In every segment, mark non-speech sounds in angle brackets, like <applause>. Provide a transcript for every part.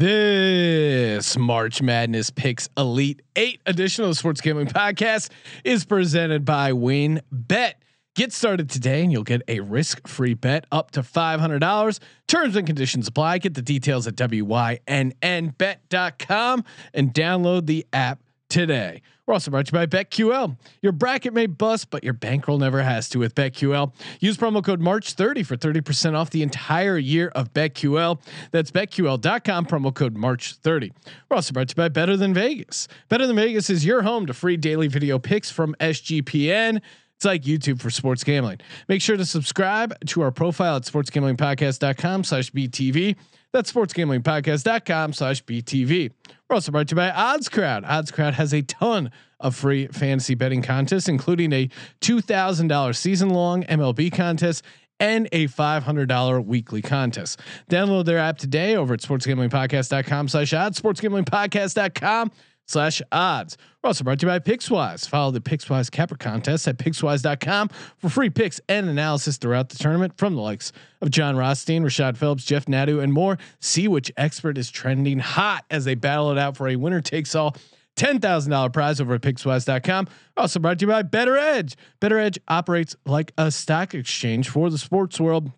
This March Madness Picks Elite Eight the Sports Gambling Podcast is presented by Win Bet. Get started today and you'll get a risk free bet up to $500. Terms and conditions apply. Get the details at WYNNBet.com and download the app today. We're also brought to you by BetQL. Your bracket may bust, but your bankroll never has to with BetQL. Use promo code March30 for 30% off the entire year of BetQL. That's BetQL.com, promo code March30. We're also brought to you by Better Than Vegas. Better Than Vegas is your home to free daily video picks from SGPN. It's like YouTube for sports gambling. Make sure to subscribe to our profile at sportsgamblingpodcast.com slash BTV. That's sportsgamblingpodcast.com slash BTV. We're also brought to you by Odds Crowd. Odds Crowd has a ton of free fantasy betting contests, including a $2,000 season long MLB contest and a $500 weekly contest. Download their app today over at sportsgamblingpodcast.com slash odds, sportsgamblingpodcast.com slash odds. We're also brought to you by Pickswise. Follow the Pickswise Capper contest at pickswise.com for free picks and analysis throughout the tournament from the likes of John Rothstein, Rashad Phillips, Jeff Nadu, and more. See which expert is trending hot as they battle it out for a winner takes all $10,000 prize over at pickswise.com. Also brought to you by Bettor Edge. Bettor Edge operates like a stock exchange for the sports world.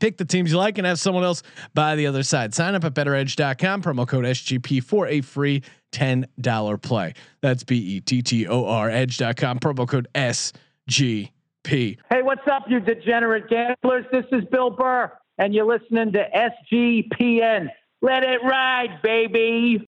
Pick the teams you like and have someone else buy the other side. Sign up at bettoredge.com, promo code SGP for a free $10 play. That's B E T T O R edge.com, promo code SGP. Hey, what's up, you degenerate gamblers? This is Bill Burr, and you're listening to SGPN. Let it ride, baby.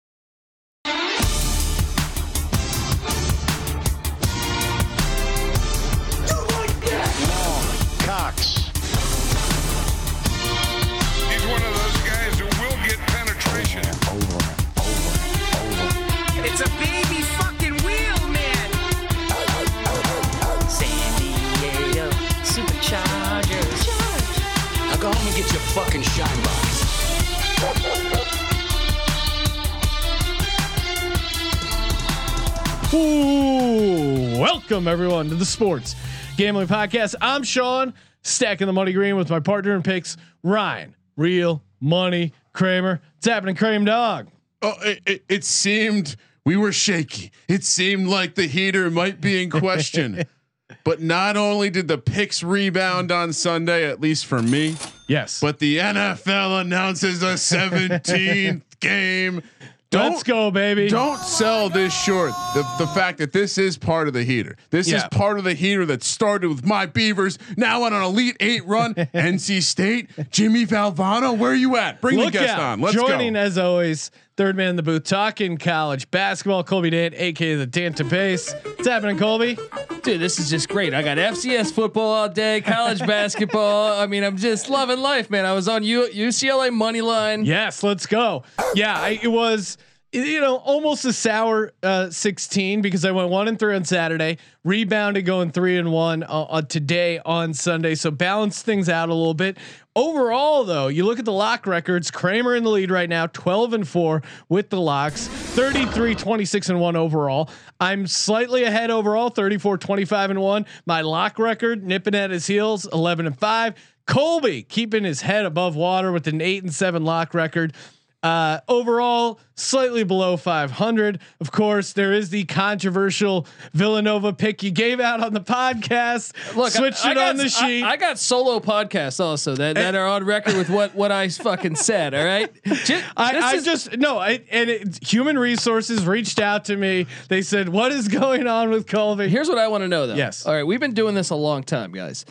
Welcome everyone to the Sports Gambling Podcast. I'm Sean, stacking the money green with my partner in picks, Ryan. Real money, Kramer. It's happening, Kramer dog? Oh, it, it, it seemed we were shaky. It seemed like the heater might be in question. <laughs> but not only did the picks rebound on Sunday, at least for me, Yes, but the NFL announces a <laughs> 17th game. Don't let's go, baby. Don't sell this short. The the fact that this is part of the heater. This is part of the heater that started with my Beavers. Now on an Elite Eight run. <laughs> NC State. Jimmy Valvano. Where are you at? Bring Look the guest out. on. Let's go. Joining go. as always, third man in the booth, talking college basketball. Colby Dant, aka the Danta Pace. What's happening, Colby? Dude, this is just great. I got FCS football all day, college <laughs> basketball. I mean, I'm just loving life, man. I was on U- UCLA money line. Yes, let's go. Yeah, I, it was you know almost a sour uh, 16 because I went one and three on Saturday, rebounded going three and one uh, uh, today on Sunday, so balance things out a little bit. Overall, though, you look at the lock records. Kramer in the lead right now, 12 and four with the locks, 33, 26 and one overall. I'm slightly ahead overall, 34, 25 and one. My lock record nipping at his heels, 11 and five. Colby keeping his head above water with an eight and seven lock record. Uh, overall, slightly below 500. Of course, there is the controversial Villanova pick you gave out on the podcast. Look, switched I, I it got, on the sheet. I, I got solo podcasts also that, that are on record with what what I fucking said. All right, <laughs> Ju- I, this I is- just no, I, and it, human resources reached out to me. They said, "What is going on with Colby?" Here's what I want to know though. Yes. All right, we've been doing this a long time, guys.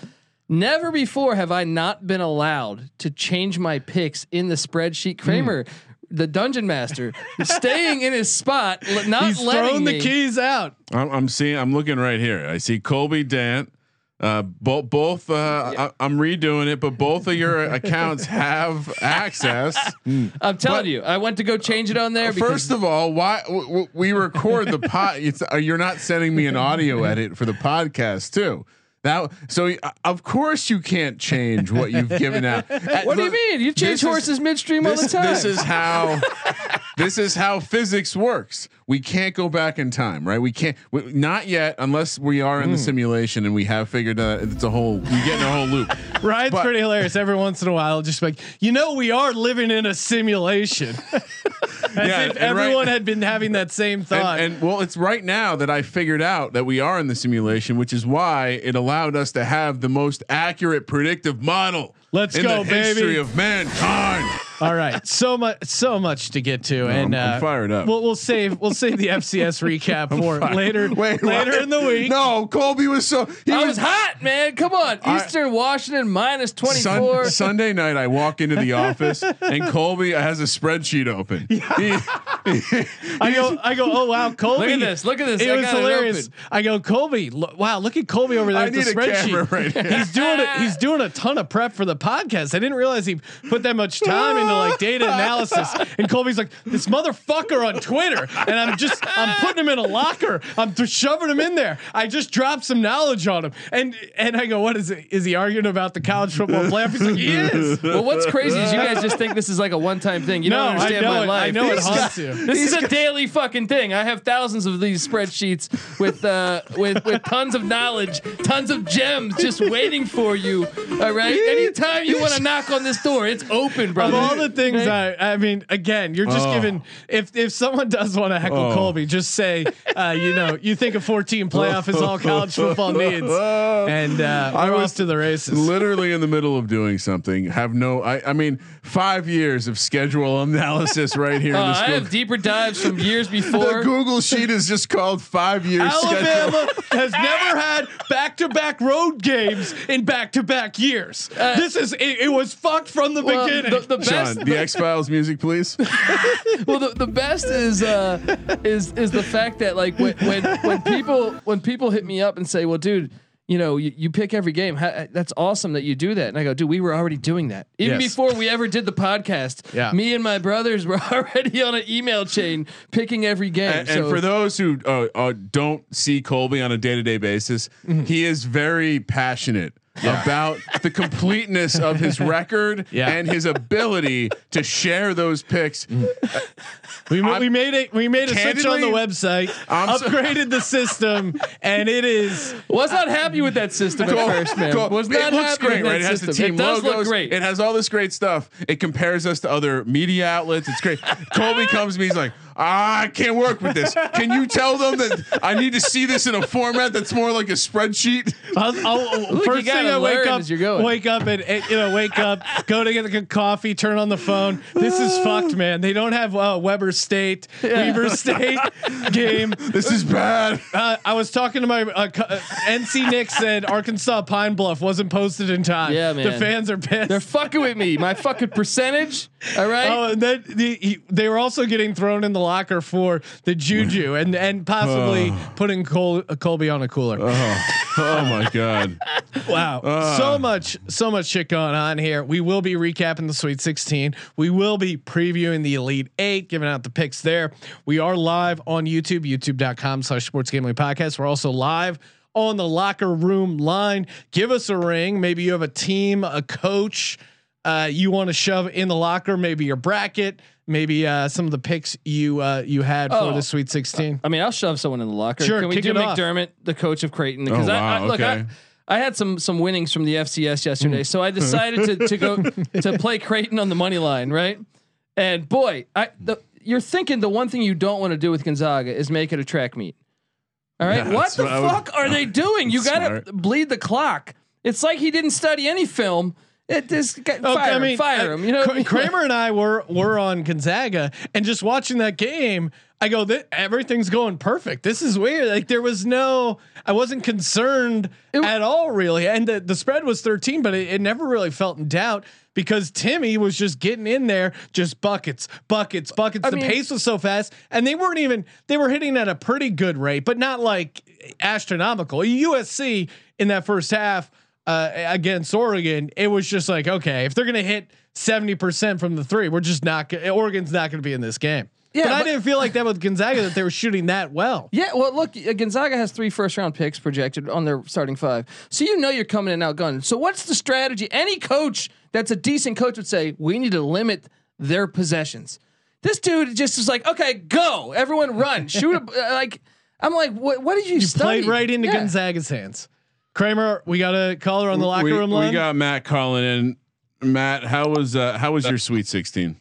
Never before have I not been allowed to change my picks in the spreadsheet. Hmm. Kramer, the dungeon master, <laughs> staying in his spot, l- not He's letting thrown me. the keys out. I'm, I'm seeing. I'm looking right here. I see Colby Dant. Uh, both, both. Uh, I, I'm redoing it, but both of your accounts have access. <laughs> I'm telling But- you, I went to go change it on there. First of all, why w- w- we record the pod? It's uh, you're not sending me an audio edit for the podcast too. That so uh, of course you can't change what you've given out. <laughs> what do you mean? You change This is- horses midstream all the time. this is how <laughs> this is how physics works. We can't go back in time, right? We can't, we, not yet, unless we are in the simulation and we have figured out it's a whole. We get in a whole loop. <laughs> Right? It's pretty hilarious. Every once in a while, just like you know, we are living in a simulation. As Yeah, if and right- everyone had been having that same thought. And, and well, it's right now that I figured out that we are in the simulation, which is why it allowed us to have the most accurate predictive model. Let's in go, the history baby. of mankind. All right, so much, so much to get to, and I'm- I'm uh, fired up. We'll, we'll save, we'll save the FCS <laughs> recap for Fine. later, Wait, later what? in the week. No, Colby was so he I was hot, man. Come on, Eastern Washington minus twenty Sun- Sunday night, I walk into the <laughs> office and Colby has a spreadsheet open. <laughs> He- I go, I go, oh wow, Colby. Look at this, look at this. It I was got it hilarious. I go, Colby. Lo- wow, look at Colby over there I with the need a spreadsheet. camera right here. He's doing it. He's doing a ton of prep for the podcast. I didn't realize he put that much time into like <laughs> data analysis. And Colby's like, this motherfucker on Twitter, and I'm just, I'm putting him in a locker. I'm th- shoving him in there. I just dropped some knowledge on him, and and I go, what is it? Is he arguing about the college football playoff? He's like, he is. Well, what's crazy is you guys just think this is like a one time thing. You No, don't I understand know my it- life. I know it This haunts is- you. <laughs> This is a daily fucking thing. I have thousands of these spreadsheets with uh, with with tons of knowledge, tons of gems just waiting for you. All right. Anytime you want to knock on this door, it's open, Of brother. All the things Okay? I, I mean, again, you're just Oh. giving. If if someone does want to heckle Oh. Colby, just say, uh, you know, you think a 14 playoff is all college football needs, and uh, <laughs> I we're was off to the races. literally in the middle of doing something. Have no, I, I mean, five years of schedule analysis right here. Uh, in the I school. have deeper dives from years <laughs> the before. Google sheet is just called five years. Alabama <laughs> has never had back-to-back road games in back-to-back years. this is it, it was fucked from the Uh, Well, beginning. the, the Sean, best, the X Files music, please. <laughs> well, the, the best is uh, is is the fact that like when, when when people when people hit me up and say, "Well, dude, you know, you, you pick every game. Ha- that's awesome that you do that." And I go, "Dude, we were already doing that even Yes. before we ever did the podcast. Yeah. me and my brothers were <laughs> already on an email chain picking every game. And, so and for those who uh, uh, don't see Colby on a day to day basis, Mm-hmm. he is very passionate. About the completeness of his <laughs> record Yeah. and his ability to share those picks. we, I'm- we made it. We made a switch on the website, I'm so- upgraded the system, and it is. was not happy with that system at Cool, first, man. cool. Was not it looks happy great, with right? It that has the system. team It does logos. look great. It has all this great stuff. It compares us to other media outlets. It's great. Colby comes to me. He's like, ah, I can't work with this. Can you tell them that I need to see this in a format that's more like a spreadsheet? I'll, I'll, Look, first you thing gotta wake up, you're going. wake up and, and, you know wake up, go to get a coffee, turn on the phone. This is fucked, <sighs> man. They don't have uh, Weber State, Weber State <laughs> game. This is bad. Uh, I was talking to my uh, uh, NC Nick said Arkansas Pine Bluff wasn't posted in time. Yeah, man. The fans are pissed. They're fucking with me. My fucking percentage. All right. Oh, and then the, he, they were also getting thrown in the locker for the juju and and possibly <sighs> putting Col- uh, Colby on a cooler. Oh my god. <laughs> Wow. Uh. so much, so much shit going on here. We will be recapping the Sweet 16. We will be previewing the Elite Eight, giving out the picks there. We are live on YouTube, youtube.com slash sports gambling podcast. We're also live on the locker room line. Give us a ring. Maybe you have a team, a coach, uh, you want to shove in the locker, maybe your bracket, maybe uh, some of the picks you uh, you had for Oh. the Sweet 16. I mean, I'll shove someone in the locker. Sure, Can we do it off. McDermott, the coach of Creighton? Because Oh, I, I wow, look, okay. I, I had some some winnings from the FCS yesterday, so I decided to to go <laughs> to play Creighton on the money line, right? And boy, I the, you're thinking the one thing you don't want to do with Gonzaga is make it a track meet. All right, Yeah, what the what I would- fuck are they <laughs> doing? You got to bleed the clock. It's like he didn't study any film. It just got, Okay, fire I him, mean, fire uh, him. You know, I mean? Kramer and I were were on Gonzaga, and just watching that game, I go, "Th- everything's going perfect. This is weird. Like there was no, I wasn't concerned at all, really. And the, the spread was 13, but it, it never really felt in doubt because Timmy was just getting in there, just buckets, buckets, buckets. I the mean- pace was so fast, and they weren't even they were hitting at a pretty good rate, but not like astronomical. USC in that first half uh, against Oregon, it was just like, okay, if they're gonna hit seventy percent from the three, we're just not. go- Oregon's not gonna be in this game. Yeah, but, I didn't feel like that with Gonzaga that they were shooting that well. Yeah, well, look, uh, Gonzaga has three first round picks projected on their starting five, so you know you're coming in outgunned. So what's the strategy? Any coach that's a decent coach would say we need to limit their possessions. This dude just is like, okay, go, everyone, run, shoot. A, <laughs> uh, like, I'm like, what? What did you, You study? played right into Yeah. Gonzaga's hands. Kramer, we got a caller on the locker we, room we got Matt calling in. Matt, how was uh, how was your Sweet Sixteen?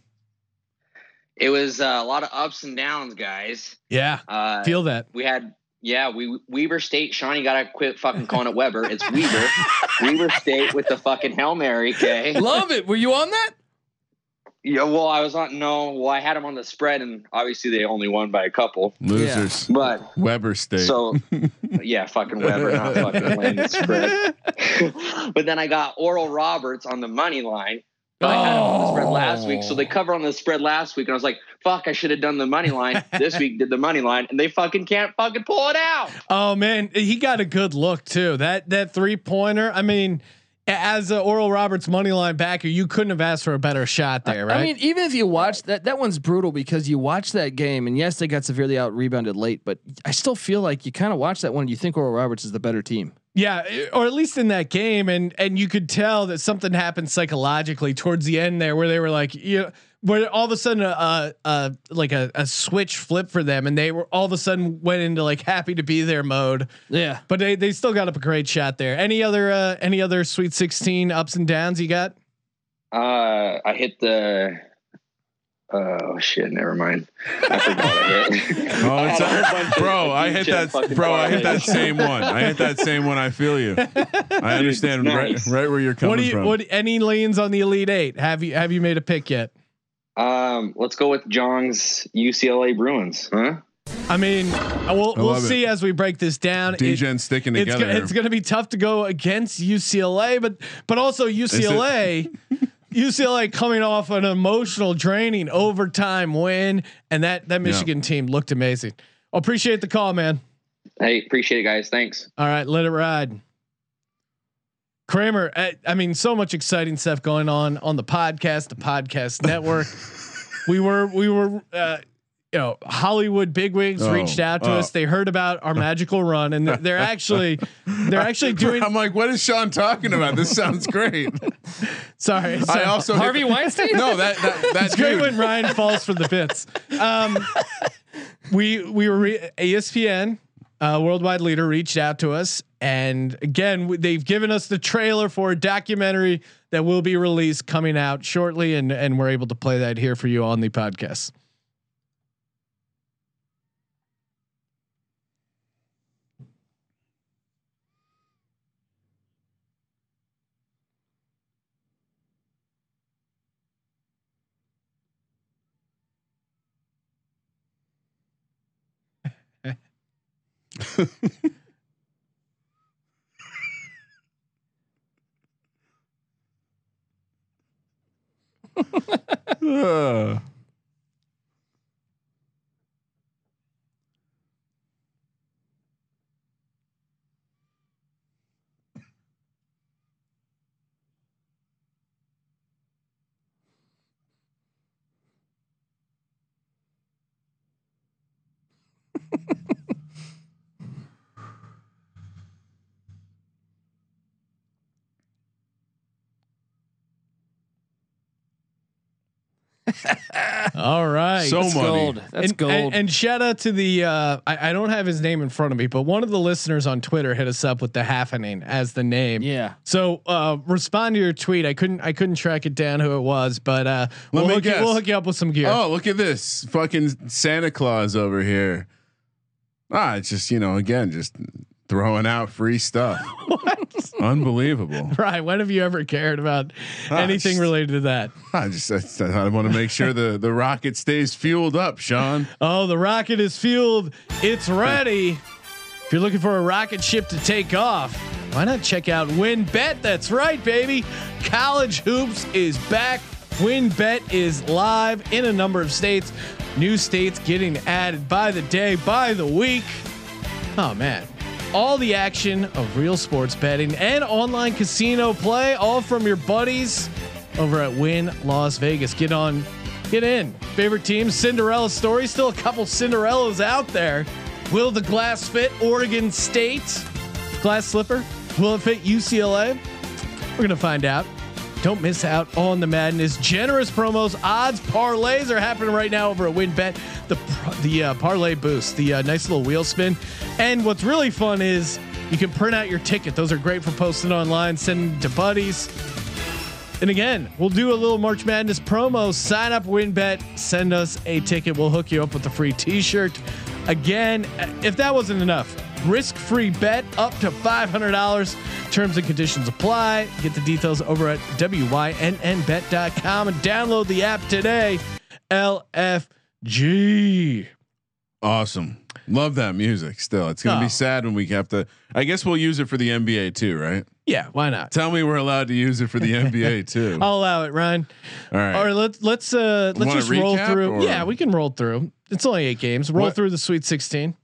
It was uh, a lot of ups and downs, guys. yeah, Uh, feel that. we had yeah, we Weber State. Shawnee got to quit fucking calling it Weber. It's Weber. <laughs> Weber State with the fucking hail mary. Okay. Love it. Were you on that? Yeah. Well, I was on. No. Well, I had them on the spread, and obviously they only won by a couple. Losers. But Weber State. so <laughs> yeah, fucking Weber, not fucking <laughs> laying the spread. <laughs> but then I got Oral Roberts on the money line. But I had him on the spread last week, so they oh. cover on the spread last week, and I was like, "Fuck, I should have done the money line." this week did the money line, and they fucking can't fucking pull it out. Oh man, he got a good look too. That that three pointer. I mean, a- as a Oral Roberts money line backer, you couldn't have asked for a better shot there, right? I mean, even if you watch that, that one's brutal because you watch that game, and yes, they got severely out rebounded late, but I still feel like you kind of watch that one. and You think Oral Roberts is the better team. yeah, eh, or at least in that game, and and you could tell that something happened psychologically towards the end there, where they were like, you know, where all of a sudden a, a, a like a, a switch flip for them, and they were all of a sudden went into like happy to be there mode. Yeah. But they they still got up a great shot there. Any other uh, any other Sweet Sixteen ups and downs you got? Uh, I hit the. Oh shit! Never mind. I forgot I hit. <laughs> Oh, it's had a of bro, I hit that, bro, I hit that same one. I hit that same one. I feel you. I understand Nice. right, right where you're coming What do you from. what any lanes on the Elite Eight? Have you have you made a pick yet? Um, let's go with Jong's UCLA Bruins, huh? I mean, uh, we'll we'll love it. see as we break this down. It- DGen sticking it's together. go- it's going to be tough to go against UCLA, but but also UCLA. <laughs> UCLA coming off an emotional, draining overtime win, and that that Michigan team looked amazing. Appreciate the call, man. Hey, appreciate it, guys. Thanks. All right, let it ride. Kramer, I, I mean, so much exciting stuff going on on the podcast, the podcast network. <laughs> we were, we were, uh, you know, Hollywood bigwigs Oh, reached out to oh. us. They heard about our magical run, and they're, they're actually, they're actually <laughs> doing. I'm like, what is Sean talking about? This sounds great. <laughs> sorry, I sorry. also Harvey Weinstein? No, that that, that It's great when Ryan falls for the bits. Um, we we were re- ESPN, uh, worldwide leader, reached out to us, and again w- they've given us the trailer for a documentary that will be released coming out shortly, and and we're able to play that here for you on the podcast. Uh, <laughs> <laughs> All right, so That's money. gold. That's and, gold. And, and shout out to the uh, I, I don't have his name in front of me, but one of the listeners on Twitter hit us up with the Halfening as the name. yeah. So uh, respond to your tweet. I couldn't I couldn't track it down who it was, but uh, we'll, me hook you, we'll hook you up with some gear. Oh, look at this fucking Santa Claus over here. Ah, it's just you know again just throwing out free stuff. <laughs> Unbelievable. <laughs> Right. When have you ever cared about Ah, anything just- related to that? <laughs> I just I, I want to make sure the the rocket stays fueled up, Sean. Oh, the rocket is fueled. It's ready. If you're looking for a rocket ship to take off, why not check out WynnBet? That's right, baby. College hoops is back. WynnBet is live in a number of states. New states getting added by the day, by the week. Oh man. All the action of real sports betting and online casino play, all from your buddies over at Wynn Las Vegas. Get on, get in. Favorite teams, Cinderella story. Still a couple Cinderellas out there. Will the glass fit Oregon State? Glass slipper? Will it fit UCLA? We're gonna find out. Don't miss out on the madness. Generous promos, odds, parlays are happening right now over at WynnBet. The the uh, parlay boost, the uh, nice little wheel spin, and what's really fun is you can print out your ticket. Those are great for posting online, sending to buddies. And again, we'll do a little March Madness promo. Sign up, WynnBet, send us a ticket. We'll hook you up with a free T-shirt. Again, if that wasn't enough, risk-free bet up to five hundred dollars. Terms and conditions apply. Get the details over at wynnbet.com and download the app today. LFG. Awesome. Love that music. Still, it's gonna Oh. be sad when we have to. I guess we'll use it for the NBA too, right? Yeah, why not? Tell me we're allowed to use it for the <laughs> NBA too. I'll allow it, Ryan. All right. All right, let's let's uh let's just roll through. or- Yeah, we can roll through. It's only eight games. Roll What- through the Sweet Sixteen.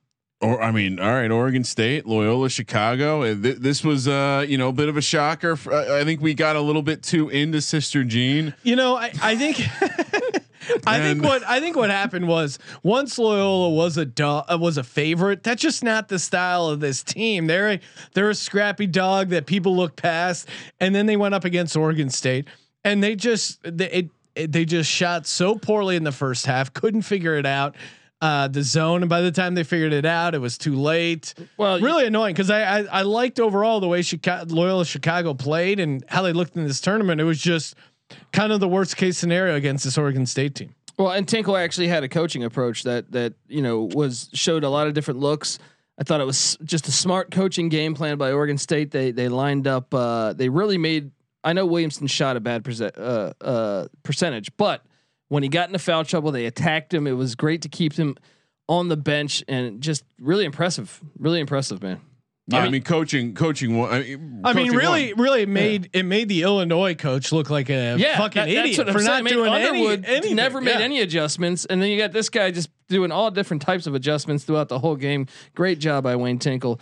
Or I mean, all right, Oregon State, Loyola, Chicago. Uh, th- this was, uh, you know, a bit of a shocker. For, uh, I think we got a little bit too into Sister Jean. You know, I, I think <laughs> I think what I think what happened was once Loyola was a uh, was a favorite. That's just not the style of this team. They're a, they're a scrappy dog that people look past, and then they went up against Oregon State, and they just they it- they just shot so poorly in the first half. Couldn't figure it out. Uh, the zone, and by the time they figured it out, it was too late. Well, really annoying because I, I I liked overall the way Chicago, Loyola Chicago played and how they looked in this tournament. It was just kind of the worst case scenario against this Oregon State team. Well, and Tinkle actually had a coaching approach that that you know was showed a lot of different looks. I thought it was just a smart coaching game plan by Oregon State. They they lined up. Uh, they really made. I know Williamson shot a bad percent, uh, uh, percentage, but when he got into foul trouble, they attacked him. It was great to keep him on the bench and just really impressive. Really impressive, man. Yeah, I mean, coaching, coaching. one- I mean, I mean, really, one. really it made it made the Illinois coach look like a Yeah, fucking that- idiot for saying. not Made doing Underwood any anything. Never made Yeah. any adjustments, and then you got this guy just doing all different types of adjustments throughout the whole game. Great job by Wayne Tinkle.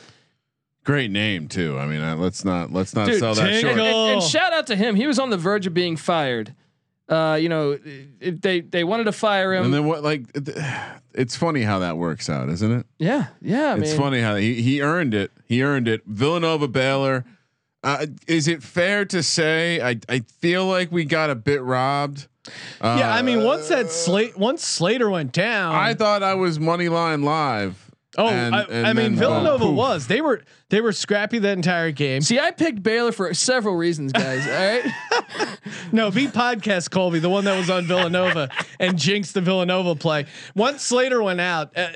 Great name too. I mean, uh, let's not let's not Dude, sell that Tinkle. short. and, and shout out to him. He was on the verge of being fired. Uh, you know, it, they they wanted to fire him. And then what? Like, <sighs> it's funny how that works out, isn't it? yeah, yeah. I it's mean, funny how he he earned it. He earned it. Villanova Baylor. Uh, is it fair to say I I feel like we got a bit robbed? Uh, Yeah, I mean, once that slate, once Slater went down, I thought I was money line live. Oh, and- I, and I mean, then, uh, Villanova was they were they were scrappy that entire game. See, I picked Baylor for several reasons, guys. all right. <laughs> No, beat podcast Colby, the one that was on Villanova and jinxed the Villanova play. Once Slater went out, uh,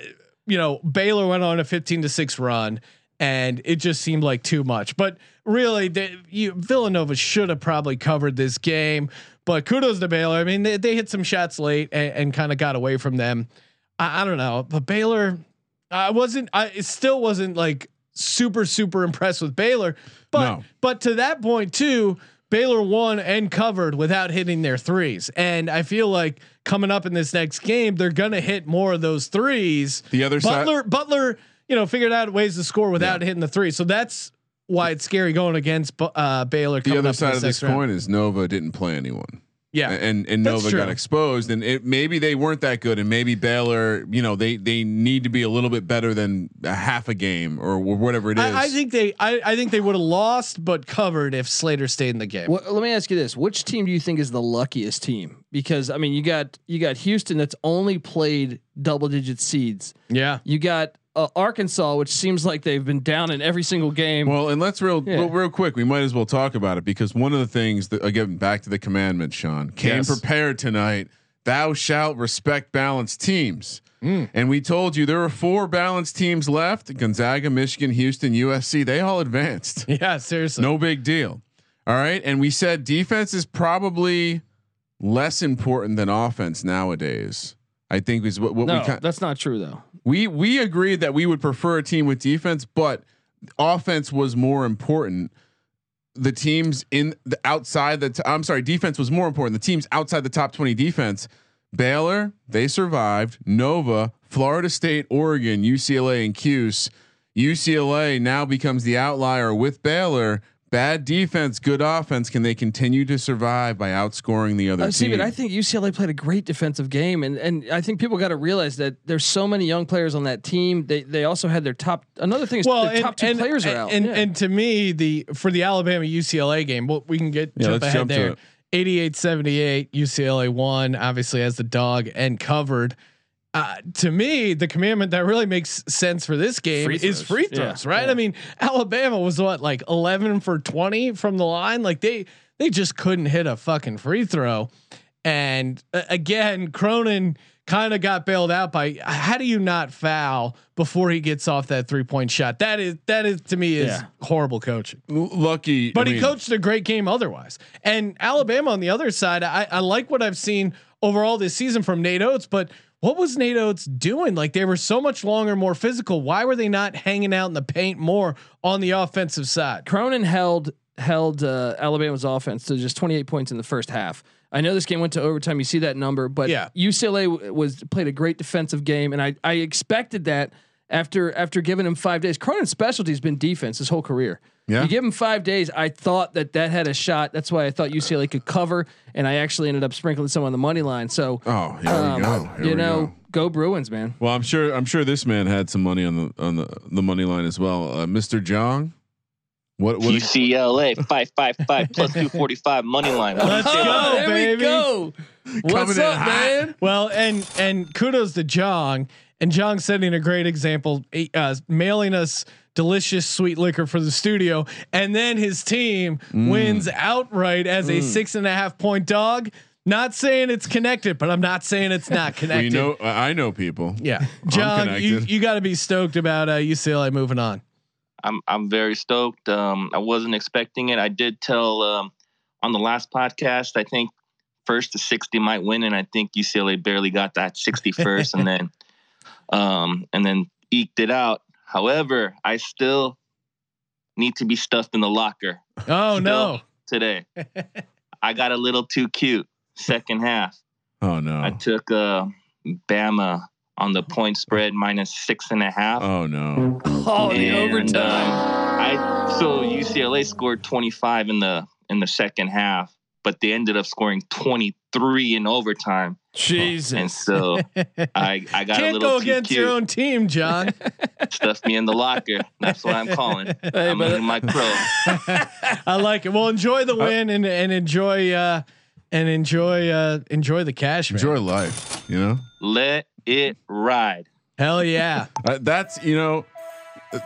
you know, Baylor went on a 15 to 6 run and it just seemed like too much. But really, they, you, Villanova should have probably covered this game. But kudos to Baylor. I mean, they, they hit some shots late and, and kind of got away from them. I, I don't know, but Baylor, I wasn't. I it still wasn't like super super impressed with Baylor. But No. but to that point too, Baylor won and covered without hitting their threes. And I feel like coming up in this next game, they're gonna hit more of those threes. The other side- Butler, Butler, you know, figured out ways to score without Yeah. hitting the three. So that's why it's scary going against uh, Baylor. The coming other side of this round. coin is Nova didn't play anyone. Yeah, and and Nova got exposed, and it maybe they weren't that good, and maybe Baylor, you know, they they need to be a little bit better than a half a game or whatever it is. I, I think they, I, I think they would have lost but covered if Slater stayed in the game. Well, let me ask you this: Which team do you think is the luckiest team? Because I mean, you got you got Houston that's only played double digit seeds. Yeah, You got uh, Arkansas, which seems like they've been down in every single game. Well, and let's real Yeah. real, real quick. We might as well talk about it because one of the things that again back to the commandment, Sean came Yes. prepared tonight. Thou shalt respect balanced teams. Mm. And we told you there were four balanced teams left: Gonzaga, Michigan, Houston, USC. They all advanced. <laughs> yeah, seriously. No big deal. All right. And we said defense is probably less important than offense nowadays. I think is what, what no, we kind that's not true though. We we agreed that we would prefer a team with defense, but offense was more important. The teams in the outside the t- I'm sorry, defense was more important. The teams outside the top 20 defense, Baylor, they survived. Nova, Florida State, Oregon, UCLA, and Cuse. UCLA now becomes the outlier with Baylor. Bad defense, good offense. Can they continue to survive by outscoring the other Uh, see, team? but I think UCLA played a great defensive game, and and I think people got to realize that there's so many young players on that team. They they also had their top. Another thing is well, their and, top two and, players and, are out. And, Yeah. and to me, the for the Alabama UCLA game, well, we can get Yeah, jump ahead jump there. it. 88-78. UCLA won, obviously as the dog and covered. Uh, to me, the commandment that really makes sense for this game Free is throws. free Yeah, throws, right? yeah. I mean, Alabama was what like 11 for 20 from the line. Like they they just couldn't hit a fucking free throw. And uh, again, Cronin kind of got bailed out by how do you not foul before he gets off that three point shot? That is that is to me is Yeah. horrible coaching. L- lucky, But I he mean, coached a great game otherwise. And Alabama on the other side, I, I like what I've seen overall this season from Nate Oats, but what was Nate Oats doing? Like they were so much longer, more physical. Why were they not hanging out in the paint more on the offensive side? Cronin held held uh, Alabama's offense to just 28 points in the first half. I know this game went to overtime. You see that number, but Yeah. UCLA w- was played a great defensive game, and I I expected that after after giving him five days. Cronin's specialty has been defense his whole career. Yeah. You give him five days. I thought that that had a shot. That's why I thought UCLA could cover, and I actually ended up sprinkling some on the money line. So, Oh, here um, we go. Here you we know, go. go. Bruins, man. Well, I'm sure. I'm sure this man had some money on the on the the money line as well. Uh, Mr. Jong, what what? UCLA five five five plus two forty five money line. <laughs> Let's go, there baby. we go. What's Coming up, hot. man? Well, and and kudos to Jong. And Jong setting a great example, uh, mailing us delicious sweet liquor for the studio, and then his team wins outright as a six and a half point dog. Not saying it's connected, but I'm not saying it's not we <laughs> connected. know. I know people. yeah, John, you, you got to be stoked about uh, UCLA moving on. I'm I'm very stoked. Um, I wasn't expecting it. I did tell um, on the last podcast. I think first to sixty might win, and I think UCLA barely got that sixty first, <laughs> and then um, and then eked it out. However, I still need to be stuffed in the locker Oh <laughs> no, today. <laughs> I got a little too cute. Second half. Oh no. I took uh, Bama on the point spread minus six and a half. oh no. Oh, the overtime. um, I so UCLA scored 25 in the in the second half, but they ended up scoring 23 in overtime, Jesus. and so <laughs> I I got a can't little go against cute. your own team, John. <laughs> Stuffed me in the locker. That's what I'm calling. Hey, I'm but- in my pro. <laughs> I like it. Well, enjoy the win and and enjoy uh, and enjoy uh, enjoy the cash, man. Enjoy life. You know. Let it ride. Hell yeah. Uh, that's you know.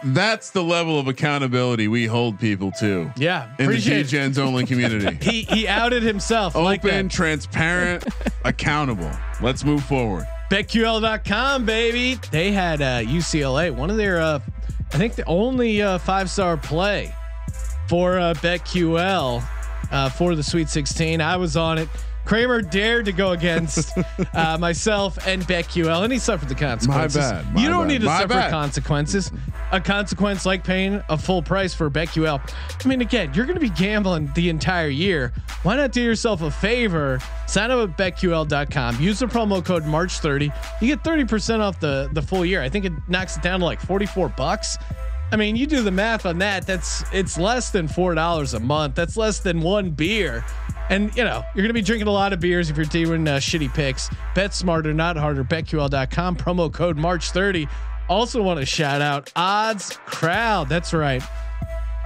That's the level of accountability we hold people to Yeah, in the. G-Gens only community. <laughs> He he outed himself. like Open, that. transparent, <laughs> accountable. Let's move forward. BetQL.com, baby. They had uh, UCLA, one of their, uh, I think the only uh, five star play for uh, BetQL uh, for the Sweet 16. I was on it. Kramer dared to go against <laughs> uh, myself and BetQL, and he suffered the consequences. My bad, my you don't bad, need to suffer bad. consequences. A consequence like paying a full price for BetQL. I mean, again, you're going to be gambling the entire year. Why not do yourself a favor? Sign up at BetQL.com. Use the promo code March30. You get 30% off the the full year. I think it knocks it down to like 44 bucks. I mean, you do the math on that. That's it's less than four dollars a month. That's less than one beer. And you know you're gonna be drinking a lot of beers if you're doing uh, shitty picks. Bet smarter, not harder. BetQL.com. Promo code March 30. Also want to shout out Odds Crowd. That's right.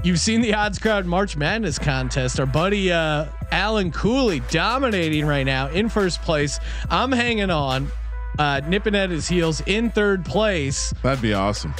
You've seen the Odds Crowd March Madness contest. Our buddy uh, Alan Cooley dominating right now in first place. I'm hanging on, uh, nipping at his heels in third place That'd be awesome.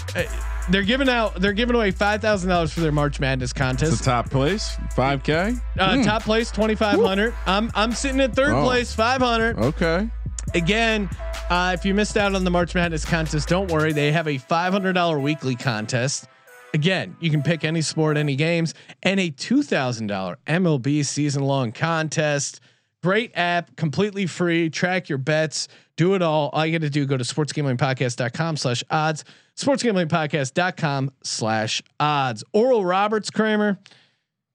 They're giving out they're giving away five thousand dollars for their March Madness It's contest. the top place, five k. Uh, Top place twenty five hundred. I'm I'm sitting at third Oh. place five hundred. Okay. Again, uh, if you missed out on the March Madness contest, don't worry. They have a five hundred dollar weekly contest. Again, you can pick any sport, any games, and a two thousand dollar MLB season long contest. Great app, completely free. Track your bets, do it all. All you got to do go to sportsgamblingpodcast.com slash odds, sportsgamblingpodcast.com slash odds. Oral Roberts Kramer.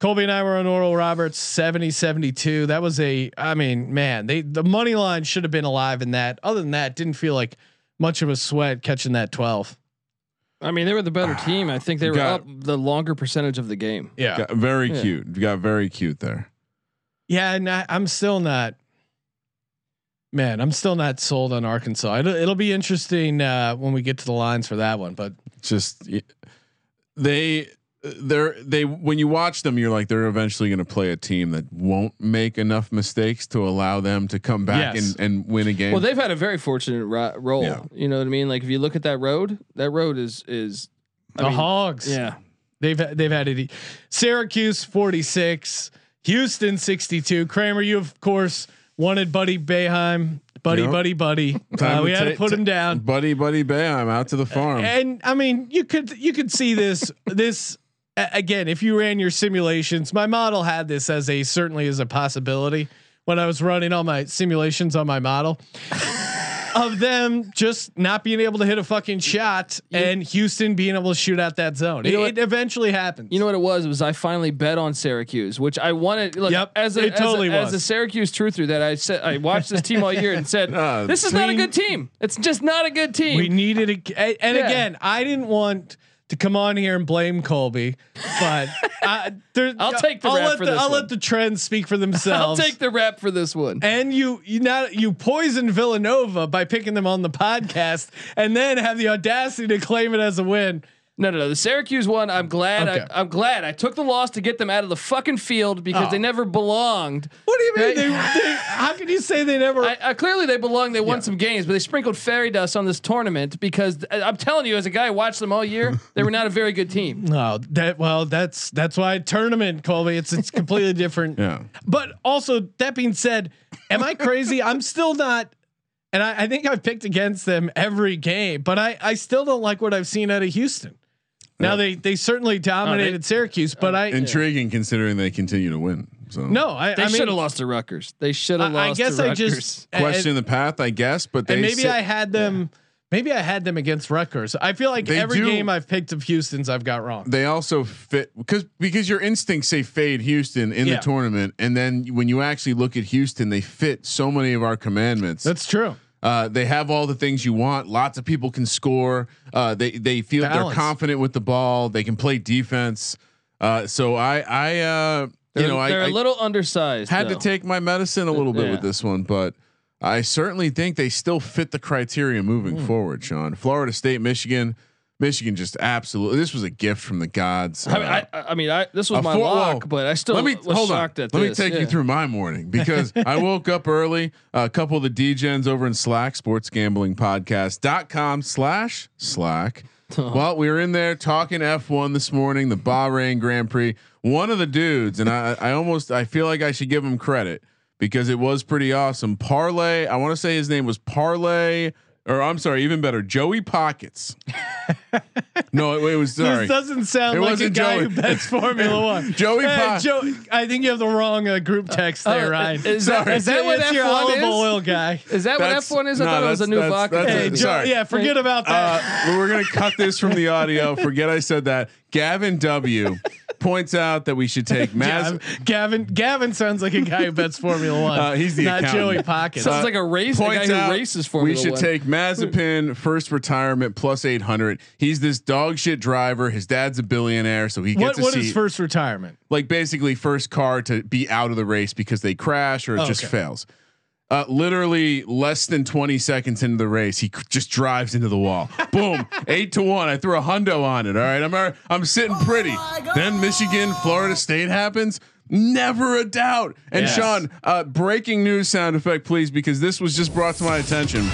Colby and I were on Oral Roberts 70 72. That was a, I mean, man, they, the money line should have been alive in that. Other than that, didn't feel like much of a sweat catching that 12. I mean, they were the better <sighs> team. I think they were Got- up the longer percentage of the game. Yeah. Got very Yeah. cute. Got very cute there. Yeah. And I, I'm still not, man, I'm still not sold on Arkansas. It'll, it'll be interesting uh, when we get to the lines for that one. But Just they they're they when you watch them, you're like they're eventually going to play a team that won't make enough mistakes to allow them to come back Yes. and, and win a game. Well, they've had a very fortunate ro- role. Yeah. You know what I mean? Like if you look at that road, that road is is I the mean, Hogs. Yeah. They've they've had it. Syracuse 46, Houston 62. Kramer, you of course wanted Buddy Boeheim, Buddy, Yep. Buddy, Buddy. Time Uh, we had to put ta- him down. buddy, buddy, bam, out to the farm. And I mean, you could you could see this <laughs> this a- again if you ran your simulations. My model had this as a certainly as a possibility when I was running all my simulations on my model <laughs> of them just not being able to hit a fucking shot and Houston being able to shoot out that zone. You It, know it eventually happens. You know what it was? It was I finally bet on Syracuse, which I wanted. Look, Yep, as a, it as, totally a as a Syracuse truther that I said I watched this team all year and said <laughs> Uh, this is not a good team. It's just not a good team. we needed a, a- and Yeah. again, I didn't want to come on here and blame Colby, but I, there, <laughs> I'll take the I'll rap let for the, this I'll one. let the trends speak for <laughs> themselves. I'll take the rap for this one. and you you not you poisoned Villanova by picking them on the podcast, and then have the audacity to claim it as a win. No, no, no. The Syracuse one. I'm glad. Okay. I, I'm glad I took the loss to get them out of the fucking field because Oh. they never belonged. What do you mean? Right. They, they, how can you say they never? <laughs> I, I clearly they belong. They won Yeah. some games, but they sprinkled fairy dust on this tournament because I- I'm telling you, as a guy who watched them all year, they were not a very good team. <laughs> no, that well, that's that's why tournament, Colby. It's it's completely <laughs> different. yeah. But also, that being said, am I crazy? I'm still not, and I, I think I've picked against them every game, but I, I still don't like what I've seen out of Houston. Now they they certainly dominated Syracuse, but I Intriguing considering they continue to win. So no, I, They I should have lost to Rutgers. They should have I, I guess to I Rutgers. just question and, the path, I guess, but they and maybe sit- I had them. Maybe I had them against Rutgers. I feel like They every do- game I've picked of Houston's I've got wrong. they also fit because because your instincts say fade Houston in Yeah. the tournament, and then when you actually look at Houston, they fit so many of our commandments. That's true. Uh, they have all the things you want. Lots of people can score. Uh, they they feel Balance. they're confident with the ball. They can play defense. Uh, so I I uh, you know they're a I little undersized. had though. to take my medicine a little bit Yeah. with this one, but I certainly think they still fit the criteria moving Hmm. forward. Sean, Florida State, Michigan, Michigan just absolutely. This was a gift from the gods. I mean, Uh, I, I mean, I, this was my full- lock, but I still let me was hold on. Let this. me take Yeah. you through my morning because <laughs> I woke up early. A couple of the DGens over in Slack, sports gambling podcast.com slash Slack. <laughs> Well, we were in there talking F1 this morning, the Bahrain Grand Prix. One of the dudes, and I, I almost I feel like I should give him credit because it was pretty awesome. Parlay, I want to say his name was Parlay, or I'm sorry, even better, Joey Pockets. <laughs> no, it, it was sorry. This doesn't sound It like a wasn't guy Joey. who bets Formula <laughs> One. Joey Hey, Po- Joe, I think you have the wrong uh, group text there, Uh, Ryan. is that- Sorry. is that what your F1 olive is? oil guy? Is that That's- what F1 is? I no, thought it was a new that's- vodka. that's- Hey, that's- Joe, sorry. yeah, forget about that. Uh, we're gonna cut this from the audio. <laughs> Forget I said that. Gavin W points out that we should take Maz. Gavin, Gavin, Gavin sounds like a guy who bets Formula One. Uh, he's the not accountant. Joey Pockets. Sounds like a race. A guy who races Formula we should One. take Mazepin first retirement plus eight hundred. He's this dog shit driver. His dad's a billionaire, so he what gets a what seat. is first retirement? like basically first car to be out of the race because they crash or it Oh, just okay. fails. Uh, literally less than 20 seconds into the race, he just drives into the wall. Boom, <laughs> eight to one. I threw a hundo on it. All right, I'm I'm sitting pretty. then Michigan, Florida State happens. Never a doubt. And Yes. Sean, uh, breaking news sound effect, please, because this was just brought to my attention.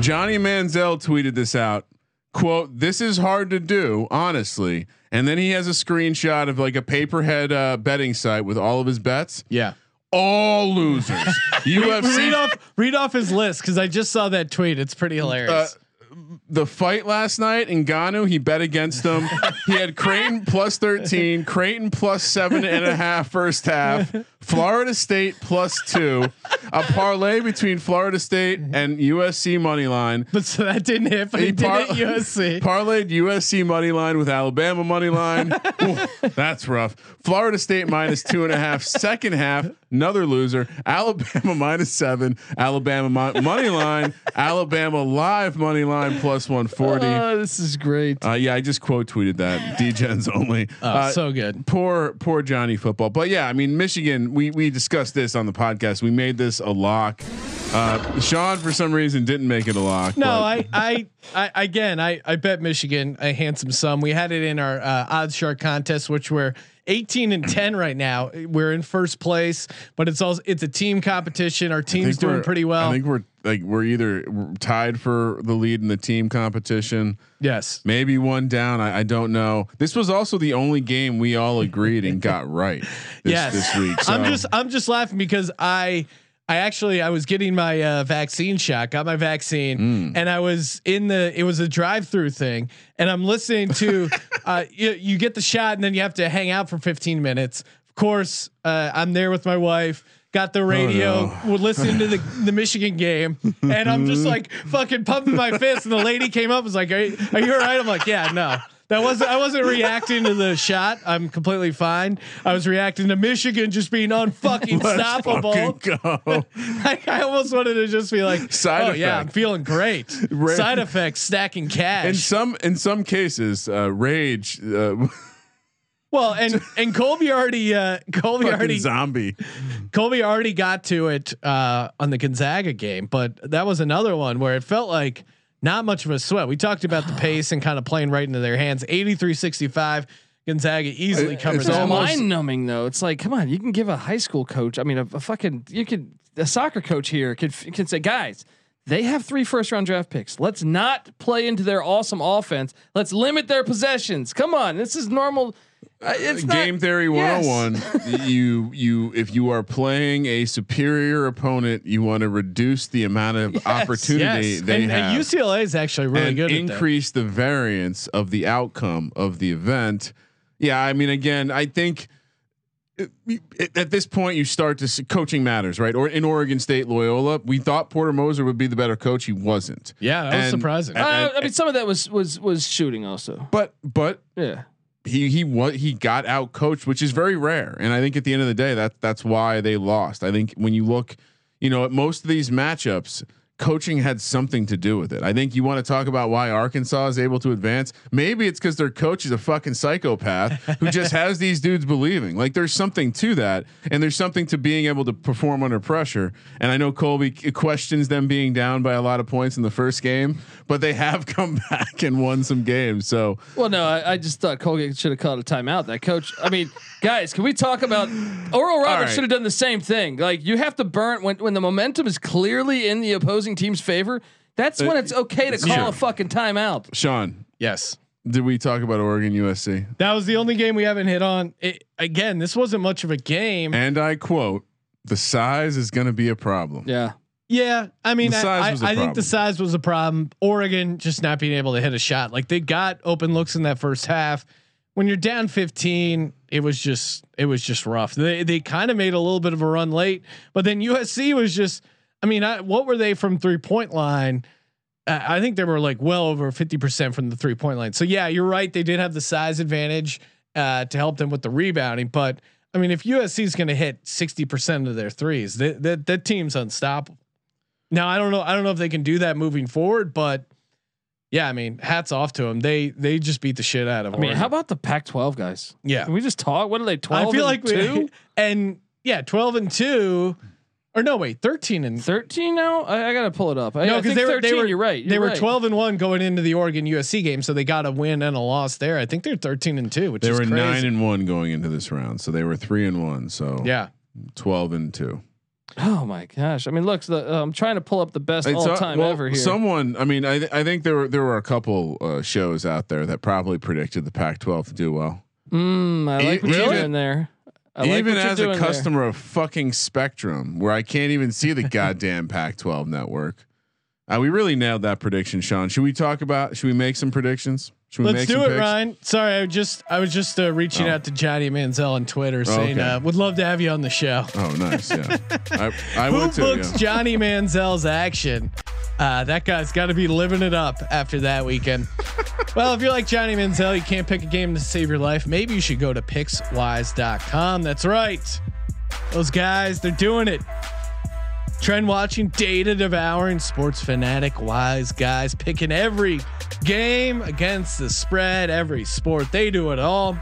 Johnny Manziel tweeted this out. Quote: This is hard to do, honestly. And then he has a screenshot of like a paperhead uh, betting site with all of his bets. Yeah. All losers. <laughs> UFC. read off read off his list because I just saw that tweet. It's pretty hilarious. Uh, the fight last night in Ngannou, he bet against them. he had Creighton plus 13, Creighton plus seven and a half first half, Florida State plus two, a parlay between Florida State and USC money line. but so that didn't hit. But he, He did par- hit USC. <laughs> Parlayed USC money line with Alabama money line. Ooh, that's rough. Florida State minus two and a half. Second half, another loser. Alabama <laughs> minus seven. Alabama mo- money line. Alabama live money line plus one forty. Oh, this is great. Uh, yeah, I just quote tweeted that. <laughs> DGens only. Oh, Uh, so good. poor, poor Johnny football. But yeah, I mean, Michigan. We we discussed this on the podcast. We made this a lock. Uh, Sean, for some reason, didn't make it a lock. No, I, I, I, again, I, I bet Michigan a handsome sum. We had it in our uh, odds shark contest, which we're 18 and <clears throat> 10 right now. We're in first place, but it's also it's a team competition. Our team's doing pretty well. I think we're like we're either tied for the lead in the team competition. yes. Maybe one down. I, I don't know. This was also the only game we all agreed and got right this, <laughs> yes. this week. I'm just I'm just laughing because I I actually I was getting my uh, vaccine shot, got my vaccine, Mm. and I was in the it was a drive through thing, and I'm listening to <laughs> uh, you, you get the shot and then you have to hang out for 15 minutes. Of course, uh, I'm there with my wife. Got the radio, Oh, no. we're listening to the, the Michigan game, and I'm just like fucking pumping my fist. And the lady came up, was like, "Are you, are you all right?" I'm like, "Yeah, no." That wasn't. I wasn't reacting to the shot. I'm completely fine. I was reacting to Michigan just being unfucking <laughs> stoppable. go. <laughs> I, I almost wanted to just be like, Side "Oh yeah, I'm feeling great." Right. Side effects, stacking cash. in some in some cases, uh, rage. Uh, <laughs> well, and and Colby already, uh, Colby fucking already, zombie. Colby already got to it uh, on the Gonzaga game, but that was another one where it felt like not much of a sweat. We talked about the <sighs> pace and kind of playing right into their hands. 83-65, Gonzaga easily uh, covers It's that. almost- mind numbing though. It's like, come on, you can give a high school coach. I mean, a, a fucking you could a soccer coach here could can say, guys, they have three first round draft picks. Let's not play into their awesome offense. Let's limit their possessions. Come on, this is normal. Uh, it's not- Game theory Yes. 101. <laughs> you you if you are playing a superior opponent, you want to reduce the amount of opportunity Yes, they and, have. and UCLA is actually really and good. at that. increase the variance of the outcome of the event. Yeah, I mean, again, I think it- it- at this point you start to see coaching matters, right? Or in Oregon State, Loyola, we thought Porter Moser would be the better coach. He wasn't. Yeah, that was And- surprising. and- Uh, I mean, some of that was was was shooting also. But but Yeah. He he was he got out coached, which is very rare. And I think at the end of the day, that that's why they lost. I think when you look, you know, at most of these matchups, coaching had something to do with it. I think you want to talk about why Arkansas is able to advance. Maybe it's because their coach is a fucking psychopath who just <laughs> has these dudes believing. Like there's something to that, and there's something to being able to perform under pressure. And I know Colby questions them being down by a lot of points in the first game, but they have <laughs> come back and won some games. So Well, no, I, I just thought Colgate should have called a timeout. That coach. I mean, <laughs> guys, can we talk about Oral Roberts right. should have done the same thing. Like you have to burn when when the momentum is clearly in the opposing team's favor. That's uh, when it's okay to call Sure. a fucking timeout. Sean, yes. Did we talk about Oregon USC? That was the only game we haven't hit on. It, again, this wasn't much of a game. And I quote, the size is going to be a problem. Yeah. Yeah, I mean, The I, I, was a I think problem. the size was a problem. Oregon just not being able to hit a shot. Like they got open looks in that first half. When you're down 15, it was just it was just rough. They they kind of made a little bit of a run late, but then USC was just. I mean, I, what were they from three point line? Uh, I think they were like well over 50 percent from the three point line. So yeah, you're right. They did have the size advantage uh, to help them with the rebounding, but. I mean, if USC is going to hit 60% of their threes, that, that that team's unstoppable. Now I don't know. I don't know if they can do that moving forward, but yeah, I mean, hats off to them. They they just beat the shit out of. I mean, Oregon. how about the Pac-12 guys? yeah? Can we just talk? What are they? Twelve. I feel like two, we, <laughs> and yeah, twelve and two, or no, wait, thirteen and thirteen now. I, I gotta pull it up. I, no, because they were 13, they were You're right. they you're were right. twelve and one going into the Oregon USC game, so they got a win and a loss there. I think they're thirteen and two, which They is were crazy. nine and one going into this round, so they were three and one. So yeah. twelve and two. Oh my gosh! I mean, look, the, uh, I'm trying to pull up the best It's, uh, all time well, ever here. Someone, I mean, I th- I think there were there were a couple uh, shows out there that probably predicted the Pac-12 to do well. Mm, I like E- what you're doing there. I even what you're as a doing there. customer of fucking Spectrum, where I can't even see the goddamn Pac-12 network. Uh, we really nailed that prediction, Sean. Should we talk about? Should we make some predictions? Should we Let's make do some it, picks? Ryan. Sorry, I just I was just uh, reaching Oh. out to Johnny Manziel on Twitter saying Okay. uh, would love to have you on the show. Oh, nice. Yeah, <laughs> I, I Who would too. books yeah. Johnny Manziel's action? Uh, that guy's got to be living it up after that weekend. <laughs> well, if you're like Johnny Manziel, you can't pick a game to save your life. Maybe you should go to pickswise.com. That's right. Those guys, they're doing it. Trend watching, data devouring, sports fanatic, wise guys picking every game against the spread, every sport. They do it all.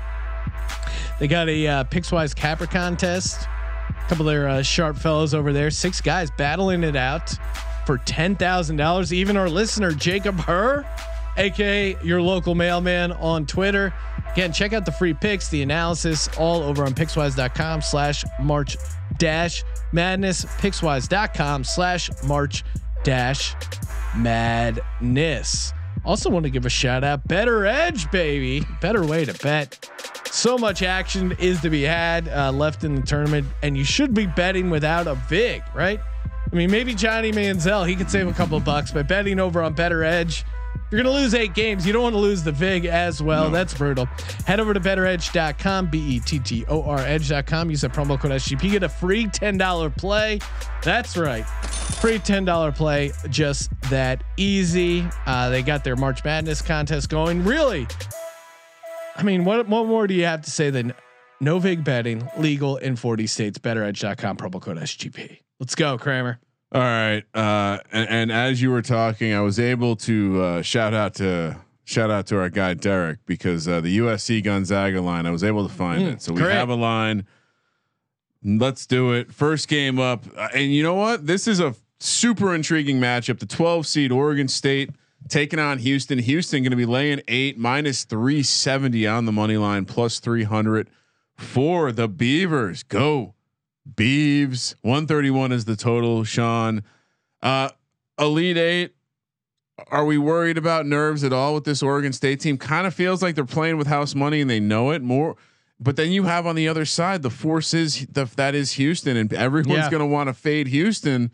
They got a uh, Pickswise Capper contest. A couple of their uh, sharp fellows over there. Six guys battling it out for ten thousand dollars. Even our listener Jacob Herr, aka your local mailman on Twitter. Again, check out the free picks, the analysis, all over on Pickswise.com slash March dash Madness. Pickswise.com slash March dash Madness. Also, want to give a shout out. Bettor Edge, baby. Better way to bet. So much action is to be had uh, left in the tournament, and you should be betting without a vig, right? I mean, maybe Johnny Manziel he could save a couple of bucks by betting over on Bettor Edge. You're gonna lose eight games, you don't want to lose the vig as well. No. That's brutal. Head over to bettoredge.com, b e t t o r edge.com. Use the promo code SGP. Get a free ten dollar play. That's right, free ten dollar play. Just that easy. Uh, they got their March Madness contest going. Really, I mean, what what more do you have to say than no vig betting legal in 40 states? BettorEdge.com promo code SGP. Let's go, Kramer. All right, uh, and, and, as you were talking, I was able to uh, shout out to shout out to our guy Derek because uh, the USC Gonzaga line I was able to find mm, it. So we great. have a line. Let's do it. First game up, uh, and you know what? This is a super intriguing matchup. The 12 seed Oregon State taking on Houston. Houston going to be laying eight minus 370 on the money line, plus 300 for the Beavers. Go. Beeves 131 is the total. Sean, uh, Elite Eight. Are we worried about nerves at all with this Oregon State team? Kind of feels like they're playing with house money and they know it more. But then you have on the other side the forces the, that is Houston, and everyone's yeah. going to want to fade Houston.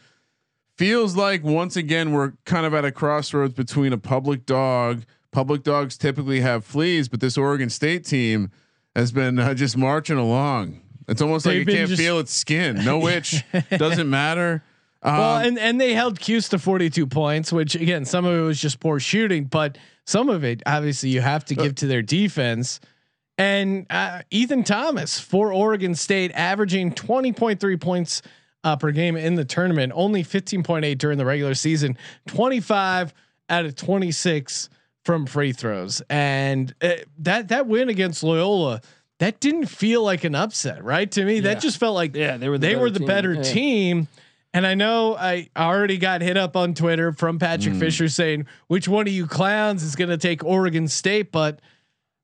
Feels like once again we're kind of at a crossroads between a public dog. Public dogs typically have fleas, but this Oregon State team has been uh, just marching along. It's almost They've like you can't feel its skin. No <laughs> itch. Doesn't matter. Um, well, and and they held Cuse to 42 points, which again, some of it was just poor shooting, but some of it obviously you have to give to their defense. And uh, Ethan Thompson for Oregon State, averaging 20.3 points uh, per game in the tournament, only 15.8 during the regular season, 25 out of 26 from free throws, and uh, that that win against Loyola that didn't feel like an upset, right? To me, yeah. that just felt like yeah, they were the they were the team. better yeah. team. And I know I already got hit up on Twitter from Patrick mm. Fisher saying, "Which one of you clowns is going to take Oregon State?" But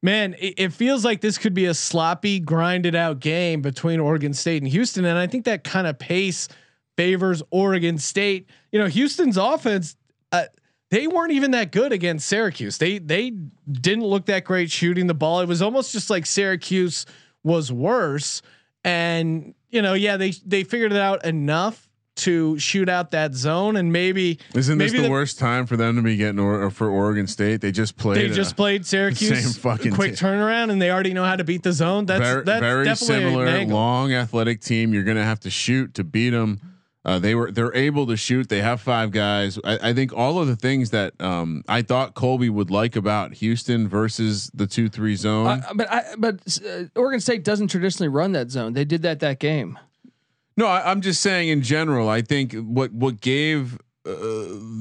man, it, it, feels like this could be a sloppy, grinded out game between Oregon State and Houston, and I think that kind of pace favors Oregon State. You know, Houston's offense. Uh, they weren't even that good against Syracuse. They they didn't look that great shooting the ball. It was almost just like Syracuse was worse. And you know, yeah, they they figured it out enough to shoot out that zone and maybe isn't maybe this the, the, worst time for them to be getting or, for Oregon State? They just played. They just played <laughs> Syracuse. Same fucking quick t- turnaround, and they already know how to beat the zone. That's very, that's very similar. Long athletic team. You're going to have to shoot to beat them. Uh, they were they're able to shoot. They have five guys. I, I think all of the things that um, I thought Colby would like about Houston versus the two three zone. Uh, but I, but uh, Oregon State doesn't traditionally run that zone. They did that that game. No, I, am just saying in general. I think what what gave uh,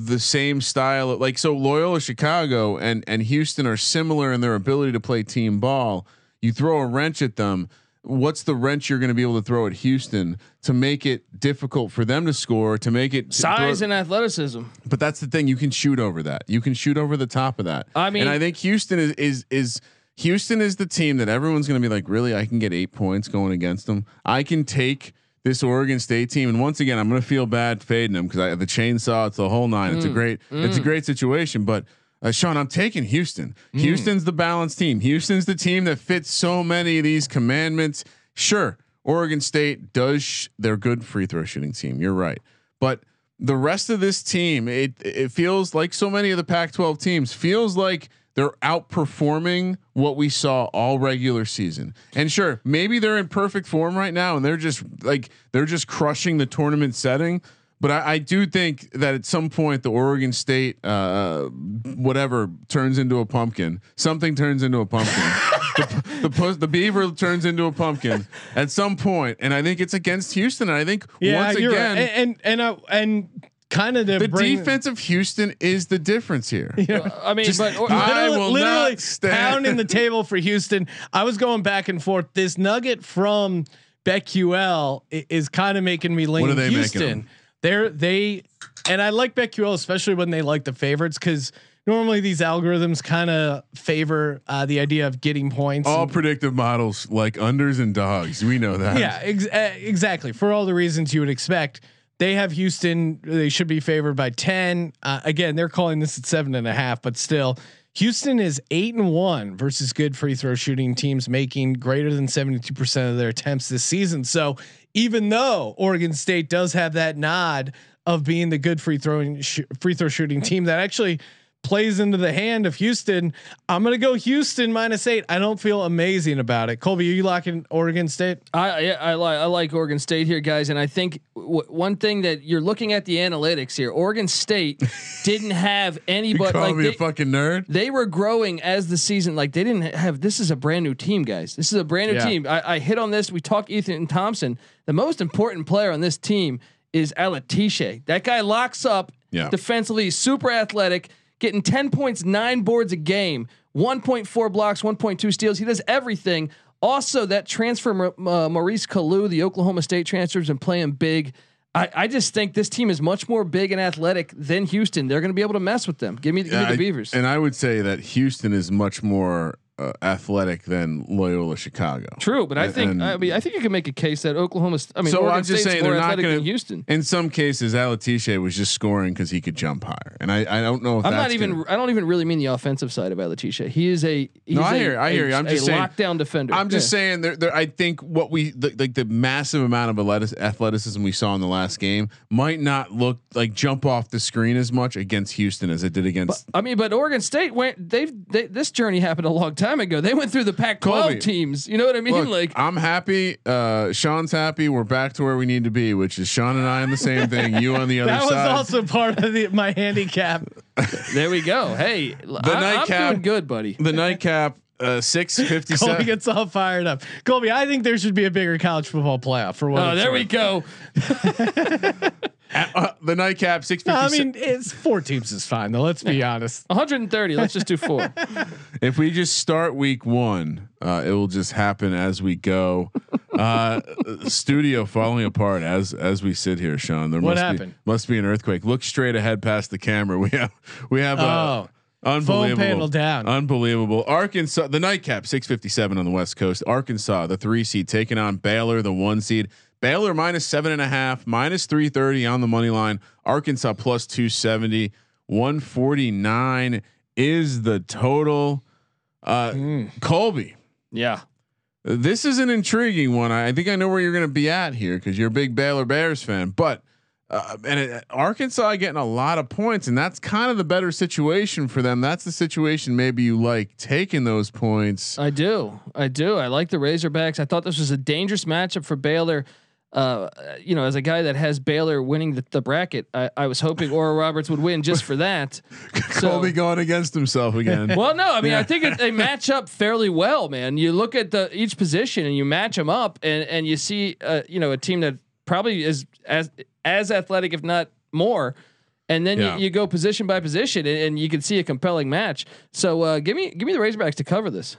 the same style, like so Loyola Chicago and and Houston are similar in their ability to play team ball. You throw a wrench at them what's the wrench you're going to be able to throw at Houston to make it difficult for them to score, to make it size throw, and athleticism. But that's the thing; you can shoot over that. You can shoot over the top of that. I mean, and I think Houston is is is Houston is the team that everyone's going to be like, really, I can get eight points going against them. I can take this Oregon State team, and once again, I'm going to feel bad fading them because I the chainsaw. It's the whole nine. Mm, it's a mm, great, mm. it's a mm. great situation, but. Uh, Sean, I'm taking Houston. Mm. Houston's the balanced team. Houston's the team that fits so many of these commandments. Sure, Oregon State does. Sh- they're good free throw shooting team. You're right, but the rest of this team, it it feels like so many of the Pac-12 teams feels like they're outperforming what we saw all regular season. And sure, maybe they're in perfect form right now, and they're just like they're just crushing the tournament setting. But I, I, do think that at some point the Oregon State, uh, whatever, turns into a pumpkin. Something turns into a pumpkin. <laughs> the, the, the beaver turns into a pumpkin at some point, and I think it's against Houston. And I think yeah, once again, right. and and uh, and kind of the defense of Houston is the difference here. <laughs> I mean, Just, but or, I literally, literally pounding the <laughs> table for Houston. I was going back and forth. This nugget from BetQL is kind of making me lean What are they making Houston. They're they, and I like BetQL especially when they like the favorites because normally these algorithms kind of favor uh, the idea of getting points. All predictive models like unders and dogs. We know that. yeah, ex- uh, exactly. For all the reasons you would expect, they have Houston. They should be favored by ten. Uh, again, they're calling this at seven and a half, but still, Houston is eight and one versus good free throw shooting teams, making greater than seventy two percent of their attempts this season. So even though Oregon State does have that nod of being the good free throwing sh- free throw shooting team, that actually plays into the hand of Houston. I'm gonna go Houston minus eight. I don't feel amazing about it. Colby, are you locking Oregon State? I yeah, I like I like Oregon State here, guys, and I think w- one thing that you're looking at the analytics here. Oregon State <laughs> didn't have You anybody call like me they, a fucking nerd? they were growing as the season. Like they didn't have. This is a brand new team, guys. This is a brand new Yeah. team. I, I hit on this. We talked Ethan Thompson. The most important player on this team is Alatishe. That guy locks up Yeah. defensively, super athletic, getting 10 points, nine boards a game, 1.4 blocks, 1.2 steals. He does everything. Also, that transfer, uh, Maurice Calloo, the Oklahoma State transfer, has been playing big. I, I just think this team is much more big and athletic than Houston. They're going to be able to mess with them. Give me, give me Yeah, the I- Beavers. and I would say that Houston is much more uh, athletic than Loyola Chicago. True, but I And- think I mean I think you can make a case that Oklahoma. I mean, so Oregon I'm just State's saying they're not athletic going to. Houston. In some cases, Alatishe was just scoring because he could jump higher, and I, I don't know if I'm that's not even. gonna- I don't even really mean the offensive side of Alatishe. He is a. He's No, I a- hear- I hear a- you. I'm a just saying- lockdown defender. I'm just Yeah. saying there, there. I think what we the, like the massive amount of athleticism we saw in the last game might not look like jump off the screen as much against Houston as it did against. I mean, but Oregon State went. They've they, this journey happened a long time ago. They went through the Pac-12 Colby, teams. You know what I mean? Look, like I'm happy. Uh, Sean's happy. We're back to where we need to be, which is Sean and I on the same thing. You on the other That was also part of the, my handicap. there we go. Hey, I, I'm nightcap- doing good, buddy. the nightcap. Uh, six <laughs> fifty Colby seven. gets all fired up. Colby, I think there should be a bigger college football playoff for what. Oh, it's there we worth. go. <laughs> Uh, the nightcap six No. I mean, it's four teams is fine though. Let's be honest. 130. Let's just do four. <laughs> if we just start week one, uh, it will just happen as we go. Uh, studio falling apart as as we sit here, Sean. There What must happened? be must be an earthquake. Look straight ahead past the camera. We have we have uh, Oh, unbelievable panel down. Unbelievable. Arkansas, the nightcap, six fifty seven on the West Coast. Arkansas, the three seed, taking on Baylor, the one seed. Baylor minus seven and a half, minus three thirty on the money line. Arkansas plus two seventy. One forty nine is the total. Uh, Hmm. Colby, Yeah. this is an intriguing one. I I think I know where you're going to be at here because you're a big Baylor Bears fan, but. Uh, and it, Arkansas getting a lot of points, and that's kind of the better situation for them. That's the situation maybe you like taking those points. I do. I do. I like the Razorbacks. I thought this was a dangerous matchup for Baylor. Uh, you know, as a guy that has Baylor winning the, the bracket, I, I was hoping Oral Roberts would win just for that. <laughs> So- Colby going against himself again. <laughs> Well, no, I mean, I think it, they match up fairly well, man. You look at the each position and you match them up, and and you see, uh, you know, a team that probably is as as athletic, if not more. And then Yeah. you, you go position by position, and, and you can see a compelling match. So uh, give me give me the Razorbacks to cover this.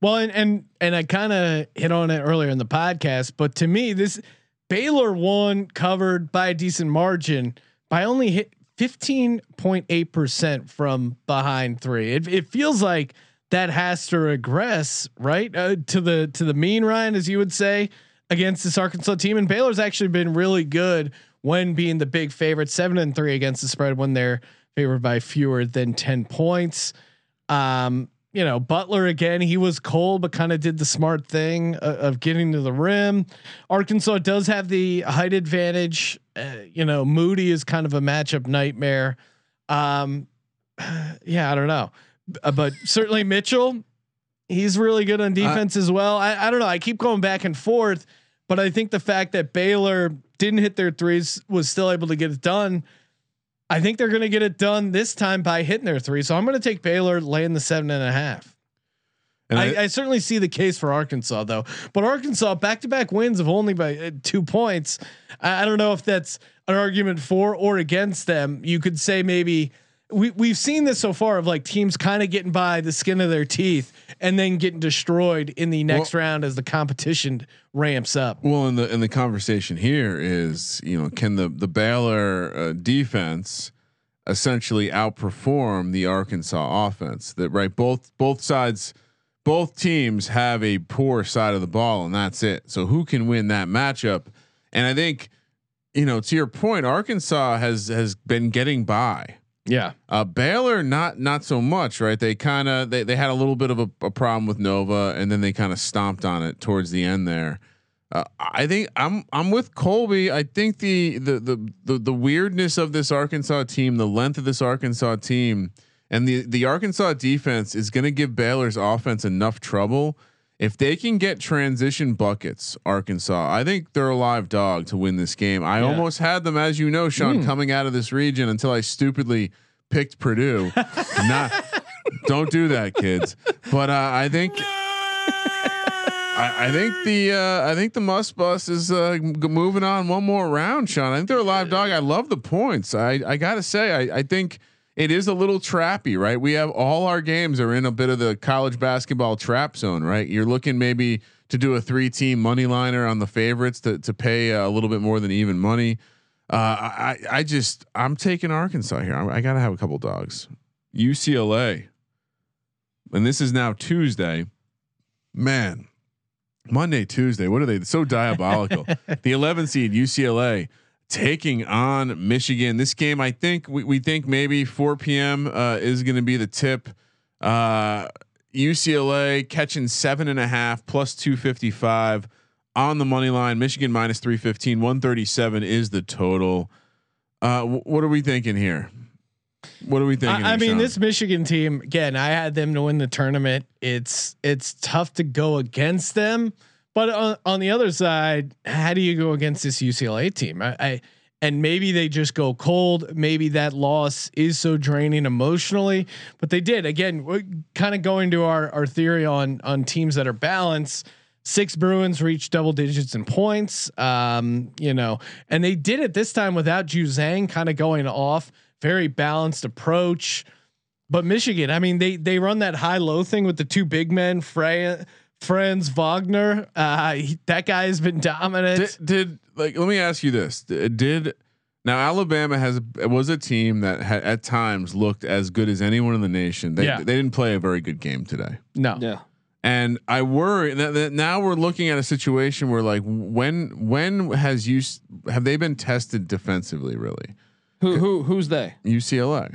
Well, and and and I kind of hit on it earlier in the podcast, but to me, this Baylor won covered by a decent margin by only hit fifteen point eight percent from behind three. It, it feels like that has to regress, right, uh, to the to the mean, Ryan, as you would say, against this Arkansas team. And Baylor's actually been really good when being the big favorite, seven and three against the spread when they're favored by fewer than ten points. Um, you know, Butler again, he was cold, but kind of did the smart thing of, of getting to the rim. Arkansas does have the height advantage. Uh, you know, Moody is kind of a matchup nightmare. Um, <sighs> yeah, I don't know, uh, but certainly Mitchell, he's really good on defense as well. I, I don't know. I keep going back and forth, but I think the fact that Baylor didn't hit their threes was still able to get it done. I think they're going to get it done this time by hitting their three. So I'm going to take Baylor laying the seven and a half. And I, I certainly see the case for Arkansas though, but Arkansas back to back wins of only by uh, two points. I, I don't know if that's an argument for or against them. You could say maybe we we've seen this so far of like teams kind of getting by the skin of their teeth and then getting destroyed in the next round as the competition ramps up. Well, in the in the conversation here is you know can the the Baylor uh, defense essentially outperform the Arkansas offense? That right both both sides both teams have a poor side of the ball and that's it. So who can win that matchup? And I think you know to your point, Arkansas has has been getting by. Yeah. Uh, Baylor, not not so much, right? They kind of they, they had a little bit of a, a problem with Nova, and then they kind of stomped on it towards the end there. Uh, I think I'm I'm with Colby. I think the, the the the the weirdness of this Arkansas team, the length of this Arkansas team, and the the Arkansas defense is going to give Baylor's offense enough trouble. If they can get transition buckets, Arkansas, I think they're a live dog to win this game. I Yeah. almost had them, as you know, Sean, Mm. coming out of this region until I stupidly picked Purdue. <laughs> Not, don't do that, kids. But uh, I think. I, I think the uh, I think the Muss Bus is uh, moving on one more round, Sean. I think they're a live dog. I love the points. I, I gotta say, I, I think it is a little trappy, right? We have all our games are in a bit of the college basketball trap zone, right? You're looking maybe to do a three team money liner on the favorites to to pay a little bit more than even money. Uh, I I just I'm taking Arkansas here. I, I gotta have a couple dogs. UCLA, and this is now Tuesday. Man, Monday, Tuesday. What are they? So diabolical. <laughs> the 11 seed UCLA taking on Michigan. This game, I think we, we think maybe 4 p.m. Uh, is going to be the tip. Uh, UCLA catching seven and a half plus 255 on the money line. Michigan minus 315. 137 is the total. Uh, wh- what are we thinking here? What are we thinking? I, I mean, Sean? this Michigan team again. I had them to win the tournament. It's it's tough to go against them, but on, on the other side, how do you go against this UCLA team? I, I and maybe they just go cold. Maybe that loss is so draining emotionally, but they did again. Kind of going to our our theory on on teams that are balanced. Six Bruins reached double digits in points, um, you know, and they did it this time without Juzang kind of going off. Very balanced approach. But Michigan, I mean, they they run that high low thing with the two big men, Frey, Franz Wagner. Uh, he- that guy has been dominant. did, did like let me ask you this D- did now alabama has was a team that had at times looked as good as anyone in the nation they, Yeah. they didn't play a very good game today no, Yeah. and i worry that, that now we're looking at a situation where like when when has you have they been tested defensively really Who who who's they? ucla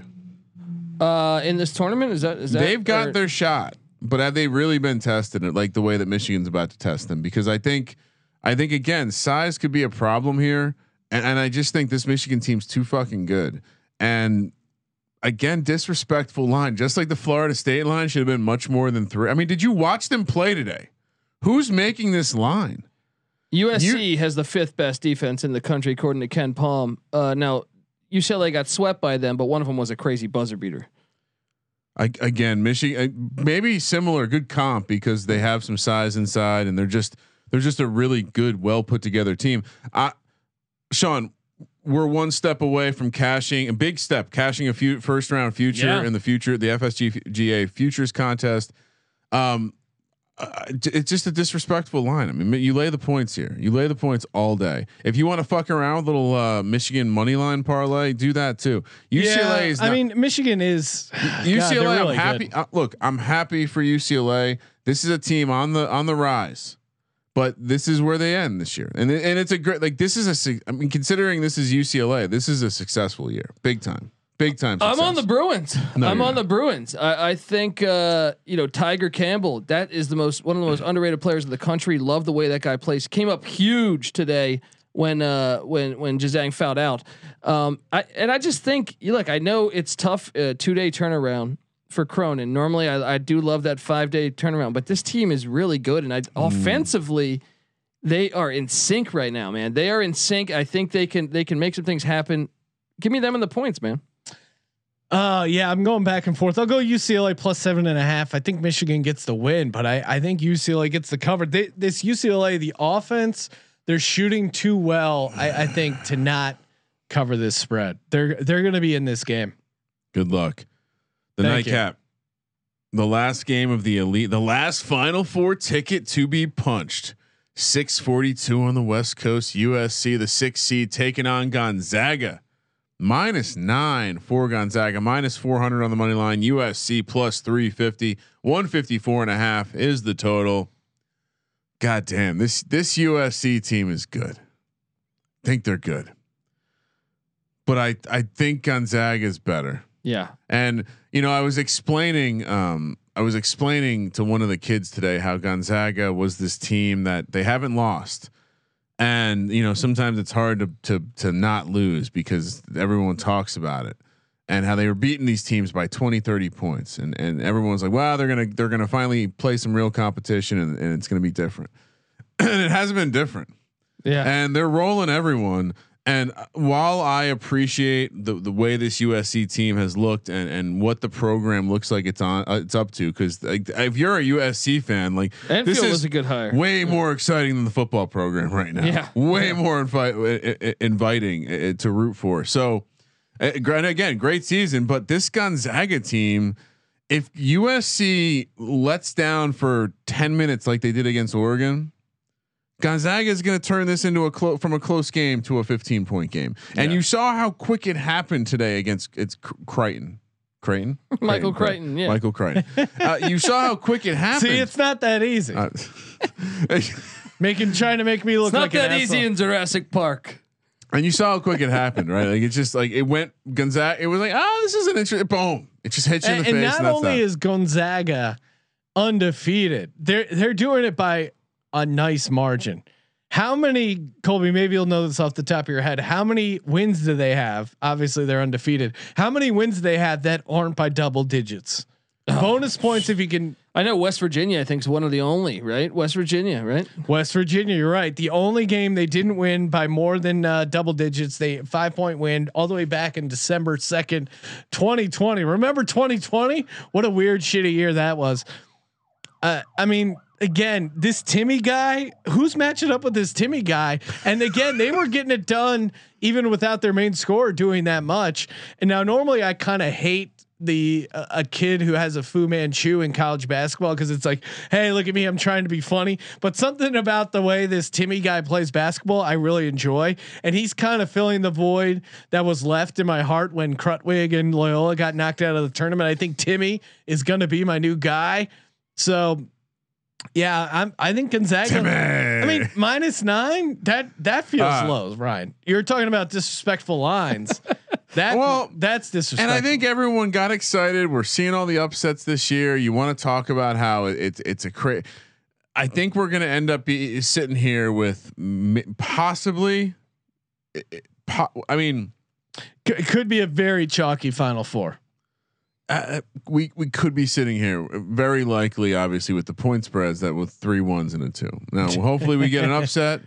Uh, in this tournament is that is that they've got or- their shot but have they really been tested it like the way that michigan's about to test them? Because i think i think again size could be a problem here and, and i just think this michigan team's too fucking good. And again disrespectful line just like the florida state line should have been much more than three. I mean did you watch them play today? Who's making this line? USC has the fifth best defense in the country according to KenPom. Uh, now UCLA got swept by them, but one of them was a crazy buzzer beater. I, again michigan uh, maybe similar good comp because they have some size inside and they're just they're just a really good well put together team I, sean we're one step away from cashing a big step, cashing a few first round future Yeah. in the future, the FSGA futures contest. Um, uh, it's just a disrespectful line. I mean, you lay the points here. You lay the points all day. If you want to fuck around with little uh, Michigan money line parlay, do that too. UCLA yeah, is. I mean, Michigan is UCLA. God, I'm really happy. Uh, look, I'm happy for UCLA. This is a team on the on the rise, but this is where they end this year, and and it's a great like this is a. I mean, considering this is UCLA, this is a successful year, big time, big time. I'm on the. Bruins. No, I'm on not. the Bruins. I, I think uh, you know Tiger Campbell. That is the most one of the most underrated players in the country. Love the way that guy plays. Came up huge today when uh, when when Juzang fouled out. Um, I and I just think you look. I know it's tough. Uh, two day turnaround for Cronin. Normally, I, I do love that five day turnaround, but this team is really good. And I offensively. They are in sync right now, man. They are in sync. I think they can they can make some things happen. Give me them in the points, man. Uh yeah, I'm going back and forth. I'll go UCLA plus seven and a half. I think Michigan gets the win, but I, I think UCLA gets the cover. They, this UCLA, the offense, they're shooting too well. I, I think to not cover this spread. They're they're going to be in this game. Good luck. The Thank you. nightcap. The last game of the elite, the last final four ticket to be punched. 642 on the West Coast. USC, the six seed, taking on Gonzaga. Minus nine for Gonzaga, minus 400 on the money line. USC plus 350, 154 and a half is the total. God damn, this this USC team is good. think they're good. But I I think Gonzaga is better. Yeah. And you know, I was explaining, um, I was explaining to one of the kids today how Gonzaga was this team that they haven't lost, and you know, sometimes it's hard to to to not lose because everyone talks about it, and how they were beating these teams by 20, 30 points, and and everyone's like, wow, they're gonna they're gonna finally play some real competition, and, and it's gonna be different, <clears throat> and it hasn't been different Yeah. and they're rolling everyone. And uh, while I appreciate the the way this USC team has looked and and what the program looks like it's on uh, it's up to, because like, if you're a USC fan, like Enfield this is was a good hire. way more exciting than the football program right now. Yeah. <laughs> way more invi- inviting uh, to root for. So, uh, and again, great season, but this Gonzaga team. If USC lets down for 10 minutes like they did against Oregon, Gonzaga is going to turn this into a clo- from a close game to a 15 point game. And you saw how quick it happened today against it's Cr- Crichton. Creighton? <laughs> Michael Crichton, yeah. Michael Crichton. uh, you saw how quick it <laughs> happened. See, it's not that easy. Uh, <laughs> Making trying to make me look It's not like that an easy in Jurassic Park. and you saw how quick it happened, right? Like it's just like it went Gonzaga. It was like, oh, this is an interesting. Boom! It just hits you in the and face. not and that's only that. is Gonzaga undefeated, they're they're doing it by a nice margin. How many, Colby? Maybe you'll know this off the top of your head. How many wins do they have? Obviously, they're undefeated. How many wins do they have that aren't by double digits? Oh. Bonus points if you can. I know West Virginia. I think is one of the only right. West Virginia, right? West Virginia, you're right. The only game they didn't win by more than uh, double digits, they five point win all the way back in December second, 2020. Remember 2020? What a weird, shitty year that was. Uh, I mean, again, this Timme guy, who's matching up with this Timme guy? And again, they were getting it done even without their main scorer doing that much. And now, normally, I kind of hate the uh, a kid who has a Fu Manchu in college basketball because it's like, hey, look at me, I'm trying to be funny. But something about the way this Timme guy plays basketball, I really enjoy, and he's kind of filling the void that was left in my heart when Krutwig and Loyola got knocked out of the tournament. I think Timme is going to be my new guy. So, yeah, I'm. I think Gonzaga. Timme. I mean, minus nine. That that feels Uh, low, Ryan. You're talking about disrespectful lines. <laughs> That Well, that's disrespectful. And I think everyone got excited. We're seeing all the upsets this year. You want to talk about how it, it's it's a cra I think we're going to end up be sitting here with possibly. it- it- po- I mean, C- it could be a very chalky Final Four. Uh, we we could be sitting here very likely, obviously, with the point spreads that with three ones and a two. Now, <laughs> hopefully, we get an upset.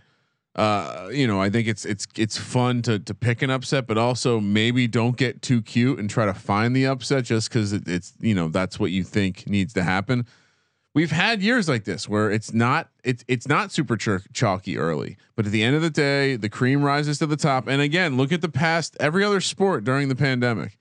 Uh, you know, I think it's it's it's fun to to pick an upset, but also maybe don't get too cute and try to find the upset just because it, it's you know that's what you think needs to happen. We've had years like this where it's not it's it's not super ch- chalky early, but at the end of the day, the cream rises to the top. And again, look at the past every other sport during the pandemic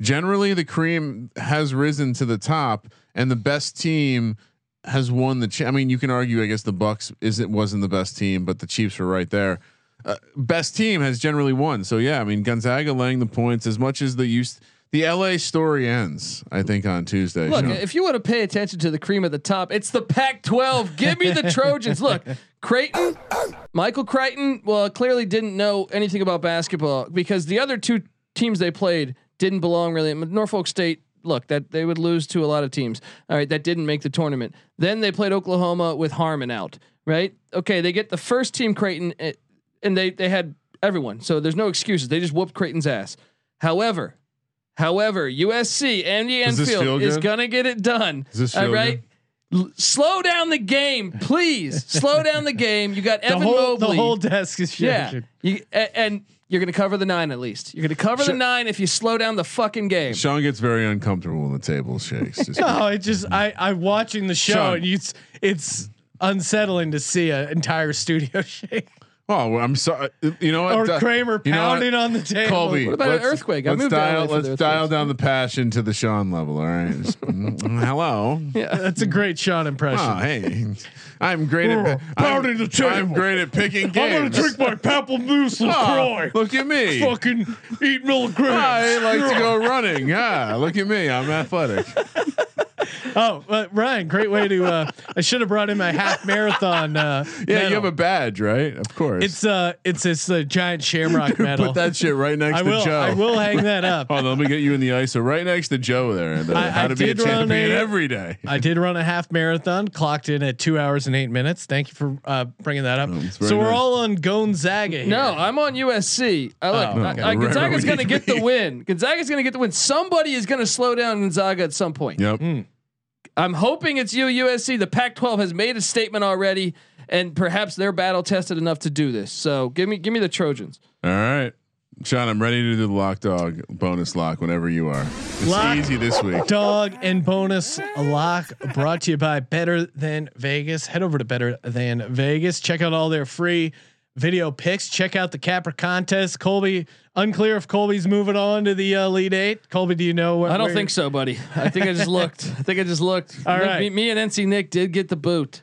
generally the cream has risen to the top and the best team has won the cha- I mean you can argue I guess the Bucks isn't wasn't the best team but the Chiefs were right there. Uh, best team has generally won. So yeah, I mean Gonzaga laying the points as much as the use the LA story ends I think on Tuesday. Look, You know, if you want to pay attention to the cream at the top, it's the Pac-12. Give me the Trojans. Look, Creighton, Michael Crichton. Well, clearly didn't know anything about basketball because the other two teams they played didn't belong really. Norfolk State. Look, that they would lose to a lot of teams. All right, that didn't make the tournament. Then they played Oklahoma with Harmon out. Right? Okay, they get the first team Creighton, eh, and they they had everyone. So there's no excuses. They just whooped Creighton's ass. However, However, USC Andy Enfield is gonna get it done. All right. L- slow down the game, please. slow down the game. You got <laughs> The Evan whole Mobley. the whole desk is yeah. shaking. You, a- and you're gonna cover the nine at least. You're gonna cover the nine if you slow down the fucking game. Sean gets very uncomfortable when the table shakes. Just- <laughs> No, it just I I'm watching the show Sean. and it's it's unsettling to see an entire studio <laughs> shake. Oh, well, I'm sorry. You know what? or Di- Kramer you know what? pounding on the table. Colby, What about an let's- earthquake? I Let's moved dial. Let's dial down the passion to the Sean level. All right. Just, <laughs> mm, hello. That's a great Sean impression. Oh, hey, I'm great at Oh, pounding I'm, the table. I'm great at picking games. <laughs> I'm gonna drink my Pamplemousse Oh, LaCroix. look at me. Fucking eat milligrams. I like to go running. Yeah, look at me. I'm athletic. <laughs> <laughs> Oh, uh, Ryan, great way to. Uh, I should have brought in my half marathon. Uh, Yeah, medal. you have a badge, right? Of course. It's uh, it's this uh, giant shamrock medal. Put that shit right next I to will. Joe. I will hang that up. <laughs> Hold on, let me get you in the ISO right next to Joe there. And, uh, I- how I to be a did run champion a- every day. I did run a half marathon, clocked in at two hours and eight minutes. Thank you for uh, bringing that up. Oh, so we're nice. all on Gonzaga here. No, I'm on USC. I look, Oh, okay. I- Gonzaga's Right, going to get the win. Gonzaga's going to get the win. Somebody is going to slow down Gonzaga at some point. Yep. I'm hoping it's you, USC. The Pac-12 has made a statement already, and perhaps they're battle tested enough to do this. So give me, give me the Trojans. All right. Sean, I'm ready to do the lock dog bonus lock whenever you are. It's Lock. easy this week. Dog and bonus lock brought to you by Better Than Vegas. Head over to Better Than Vegas. Check out all their free video picks. Check out the Capper contest. Colby, unclear if Colby's moving on to the uh, Elite Eight. Colby, do you know what? I don't think so, buddy. I think I just <laughs> looked. I think I just looked. All right. Me, me and NC Nick did get the boot.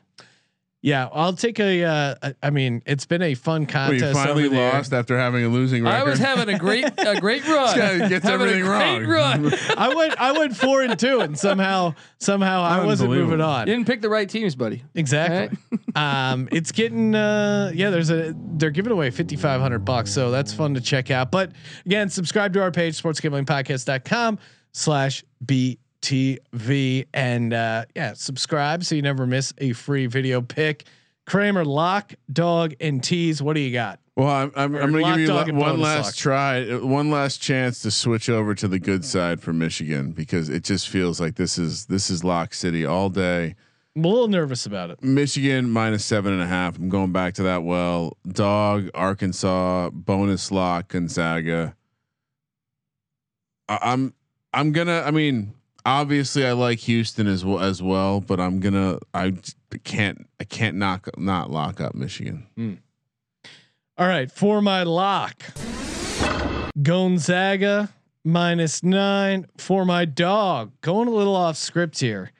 Yeah, I'll take a. Uh, I- I mean, it's been a fun Well, contest. you finally over there. lost after having a losing record. I was having a great, <laughs> a great run. guy gets Having everything a great wrong. run. <laughs> I went. I went four and two, and somehow, somehow, I wasn't moving on. You didn't pick the right teams, buddy. Exactly. <laughs> um, it's getting uh, yeah. There's a they're giving away fifty five hundred bucks, so that's fun to check out. But again, subscribe to our page sportsgamblingpodcast.com slash btv and uh, yeah, subscribe so you never miss a free video pick. Kramer, lock, dog, and tease. What do you got? Well, I'm, I'm, I'm going to give you la- one last lock. try, one last chance to switch over to the good side for Michigan because it just feels like this is this is lock city all day. I'm a little nervous about it. Michigan minus seven and a half. I'm going back to that. Well, dog, Arkansas, bonus lock, Gonzaga. I, I'm I'm gonna. I mean, obviously, I like Houston as well as well, but I'm gonna. I can't. I can't knock not lock up Michigan. Hmm. All right, for my lock, Gonzaga minus nine. For my dog, going a little off script here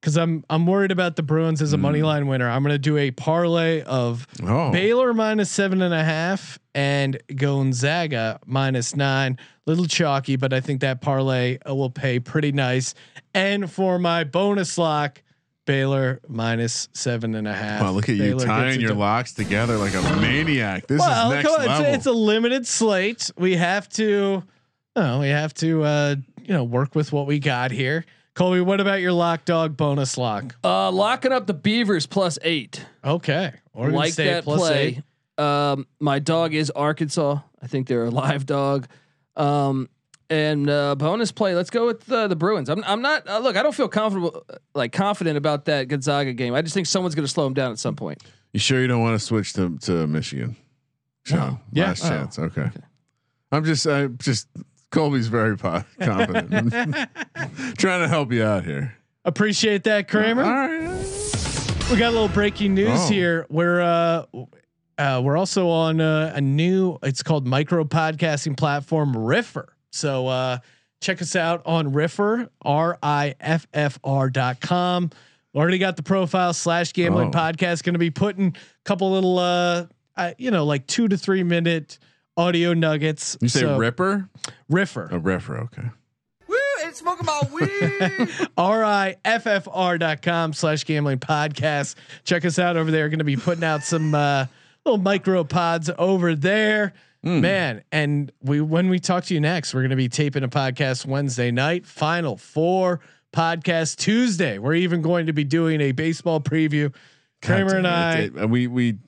because I'm I'm worried about the Bruins as a money line winner. I'm going to do a parlay of Oh, Baylor minus seven and a half and Gonzaga minus nine. Little chalky, but I think that parlay uh, will pay pretty nice. And for my bonus lock, Baylor minus seven and a half. Wow, look at you Baylor gets tying your locks together like a maniac. This well, is next on, level. It's, it's a limited slate. We have to, no, we have to, uh, you know, work with what we got here. Colby, what about your lock dog bonus lock? Uh, locking up the Beavers plus eight. Okay, Oregon like State that plus play. eight. Um, my dog is Arkansas. I think they're a live dog. Um, and uh, bonus play. Let's go with uh, the Bruins. I'm, I'm not. Uh, look, I don't feel comfortable, like confident about that Gonzaga game. I just think someone's going to slow them down at some point. you sure you don't want to switch to to Michigan? Sean, Yeah. last Oh. chance. Okay. I'm just. I just. Colby's very po- confident. <laughs> Trying to help you out here. Appreciate that, Kramer. All right. We got a little breaking news Oh. here. We're uh, uh, we're also on uh, a new. It's called micro podcasting platform Riffr. So uh, check us out on Riffr R I F F R dot com. Already got the profile slash gambling Oh. podcast. Going to be putting a couple little uh, uh, you know, like two to three minute audio nuggets. You say So, Ripper? Riffr. A Ripper. Okay. Woo! It's smoking my <laughs> weed. R-I-F-F-R dot com slash gambling podcast. Check us out over there. Going to be putting out some uh, little micro pods over there. Man, and we when we talk to you next, we're going to be taping a podcast Wednesday night. Final four podcast Tuesday. We're even going to be doing a baseball preview. Kramer and I, God damn it. It- we we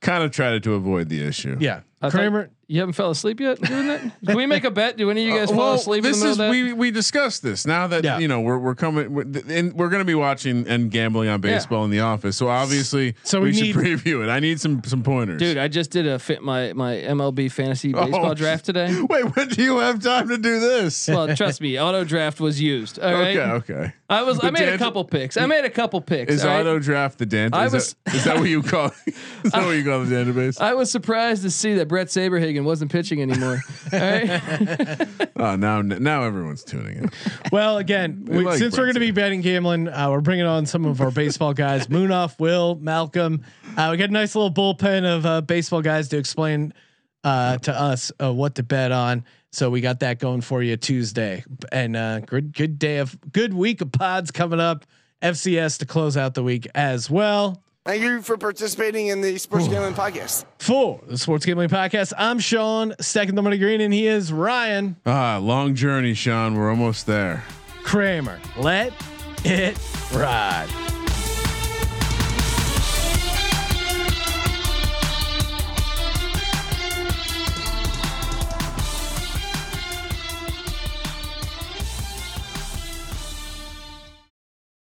kind of tried to avoid the issue. yeah, I thought- you haven't fell asleep yet doing that? <laughs> Can we make a bet? Do any of you guys Uh, fall well, asleep this is we we discussed this now that Yeah. you know we're we're coming we're, and we're going to be watching and gambling on baseball in the office. So obviously, So we, we should need- <laughs> preview it. I need some some pointers, Dude, I just did a fit my my MLB fantasy Oh, baseball draft <laughs> today. Wait, when do you have time to do this? Well, trust me, auto draft was used. All right. okay, okay. I was. I The made a couple picks. I made a couple picks. Is right? auto draft the dent? I Is, was- that, is that what you call? is that what you call the database? I was surprised to see that Bret Saberhagen wasn't pitching anymore. <laughs> All right. oh, <laughs> now now everyone's tuning in. Well, again, We we- like since we're going to be betting gambling, uh, we're bringing on some of our baseball guys: <laughs> Moonoff, Will, Malcolm. Uh, we got a nice little bullpen of uh, baseball guys to explain uh, to us uh, what to bet on. So we got that going for you Tuesday, and uh, good good day of good week of pods coming up. FCS to close out the week as well. Thank you for participating in the Sports Gambling Podcast. For the Sports Gambling Podcast, I'm Sean, stacking the money green, and he is Ryan Ah, long journey, Sean. We're almost there. Kramer. Let it ride.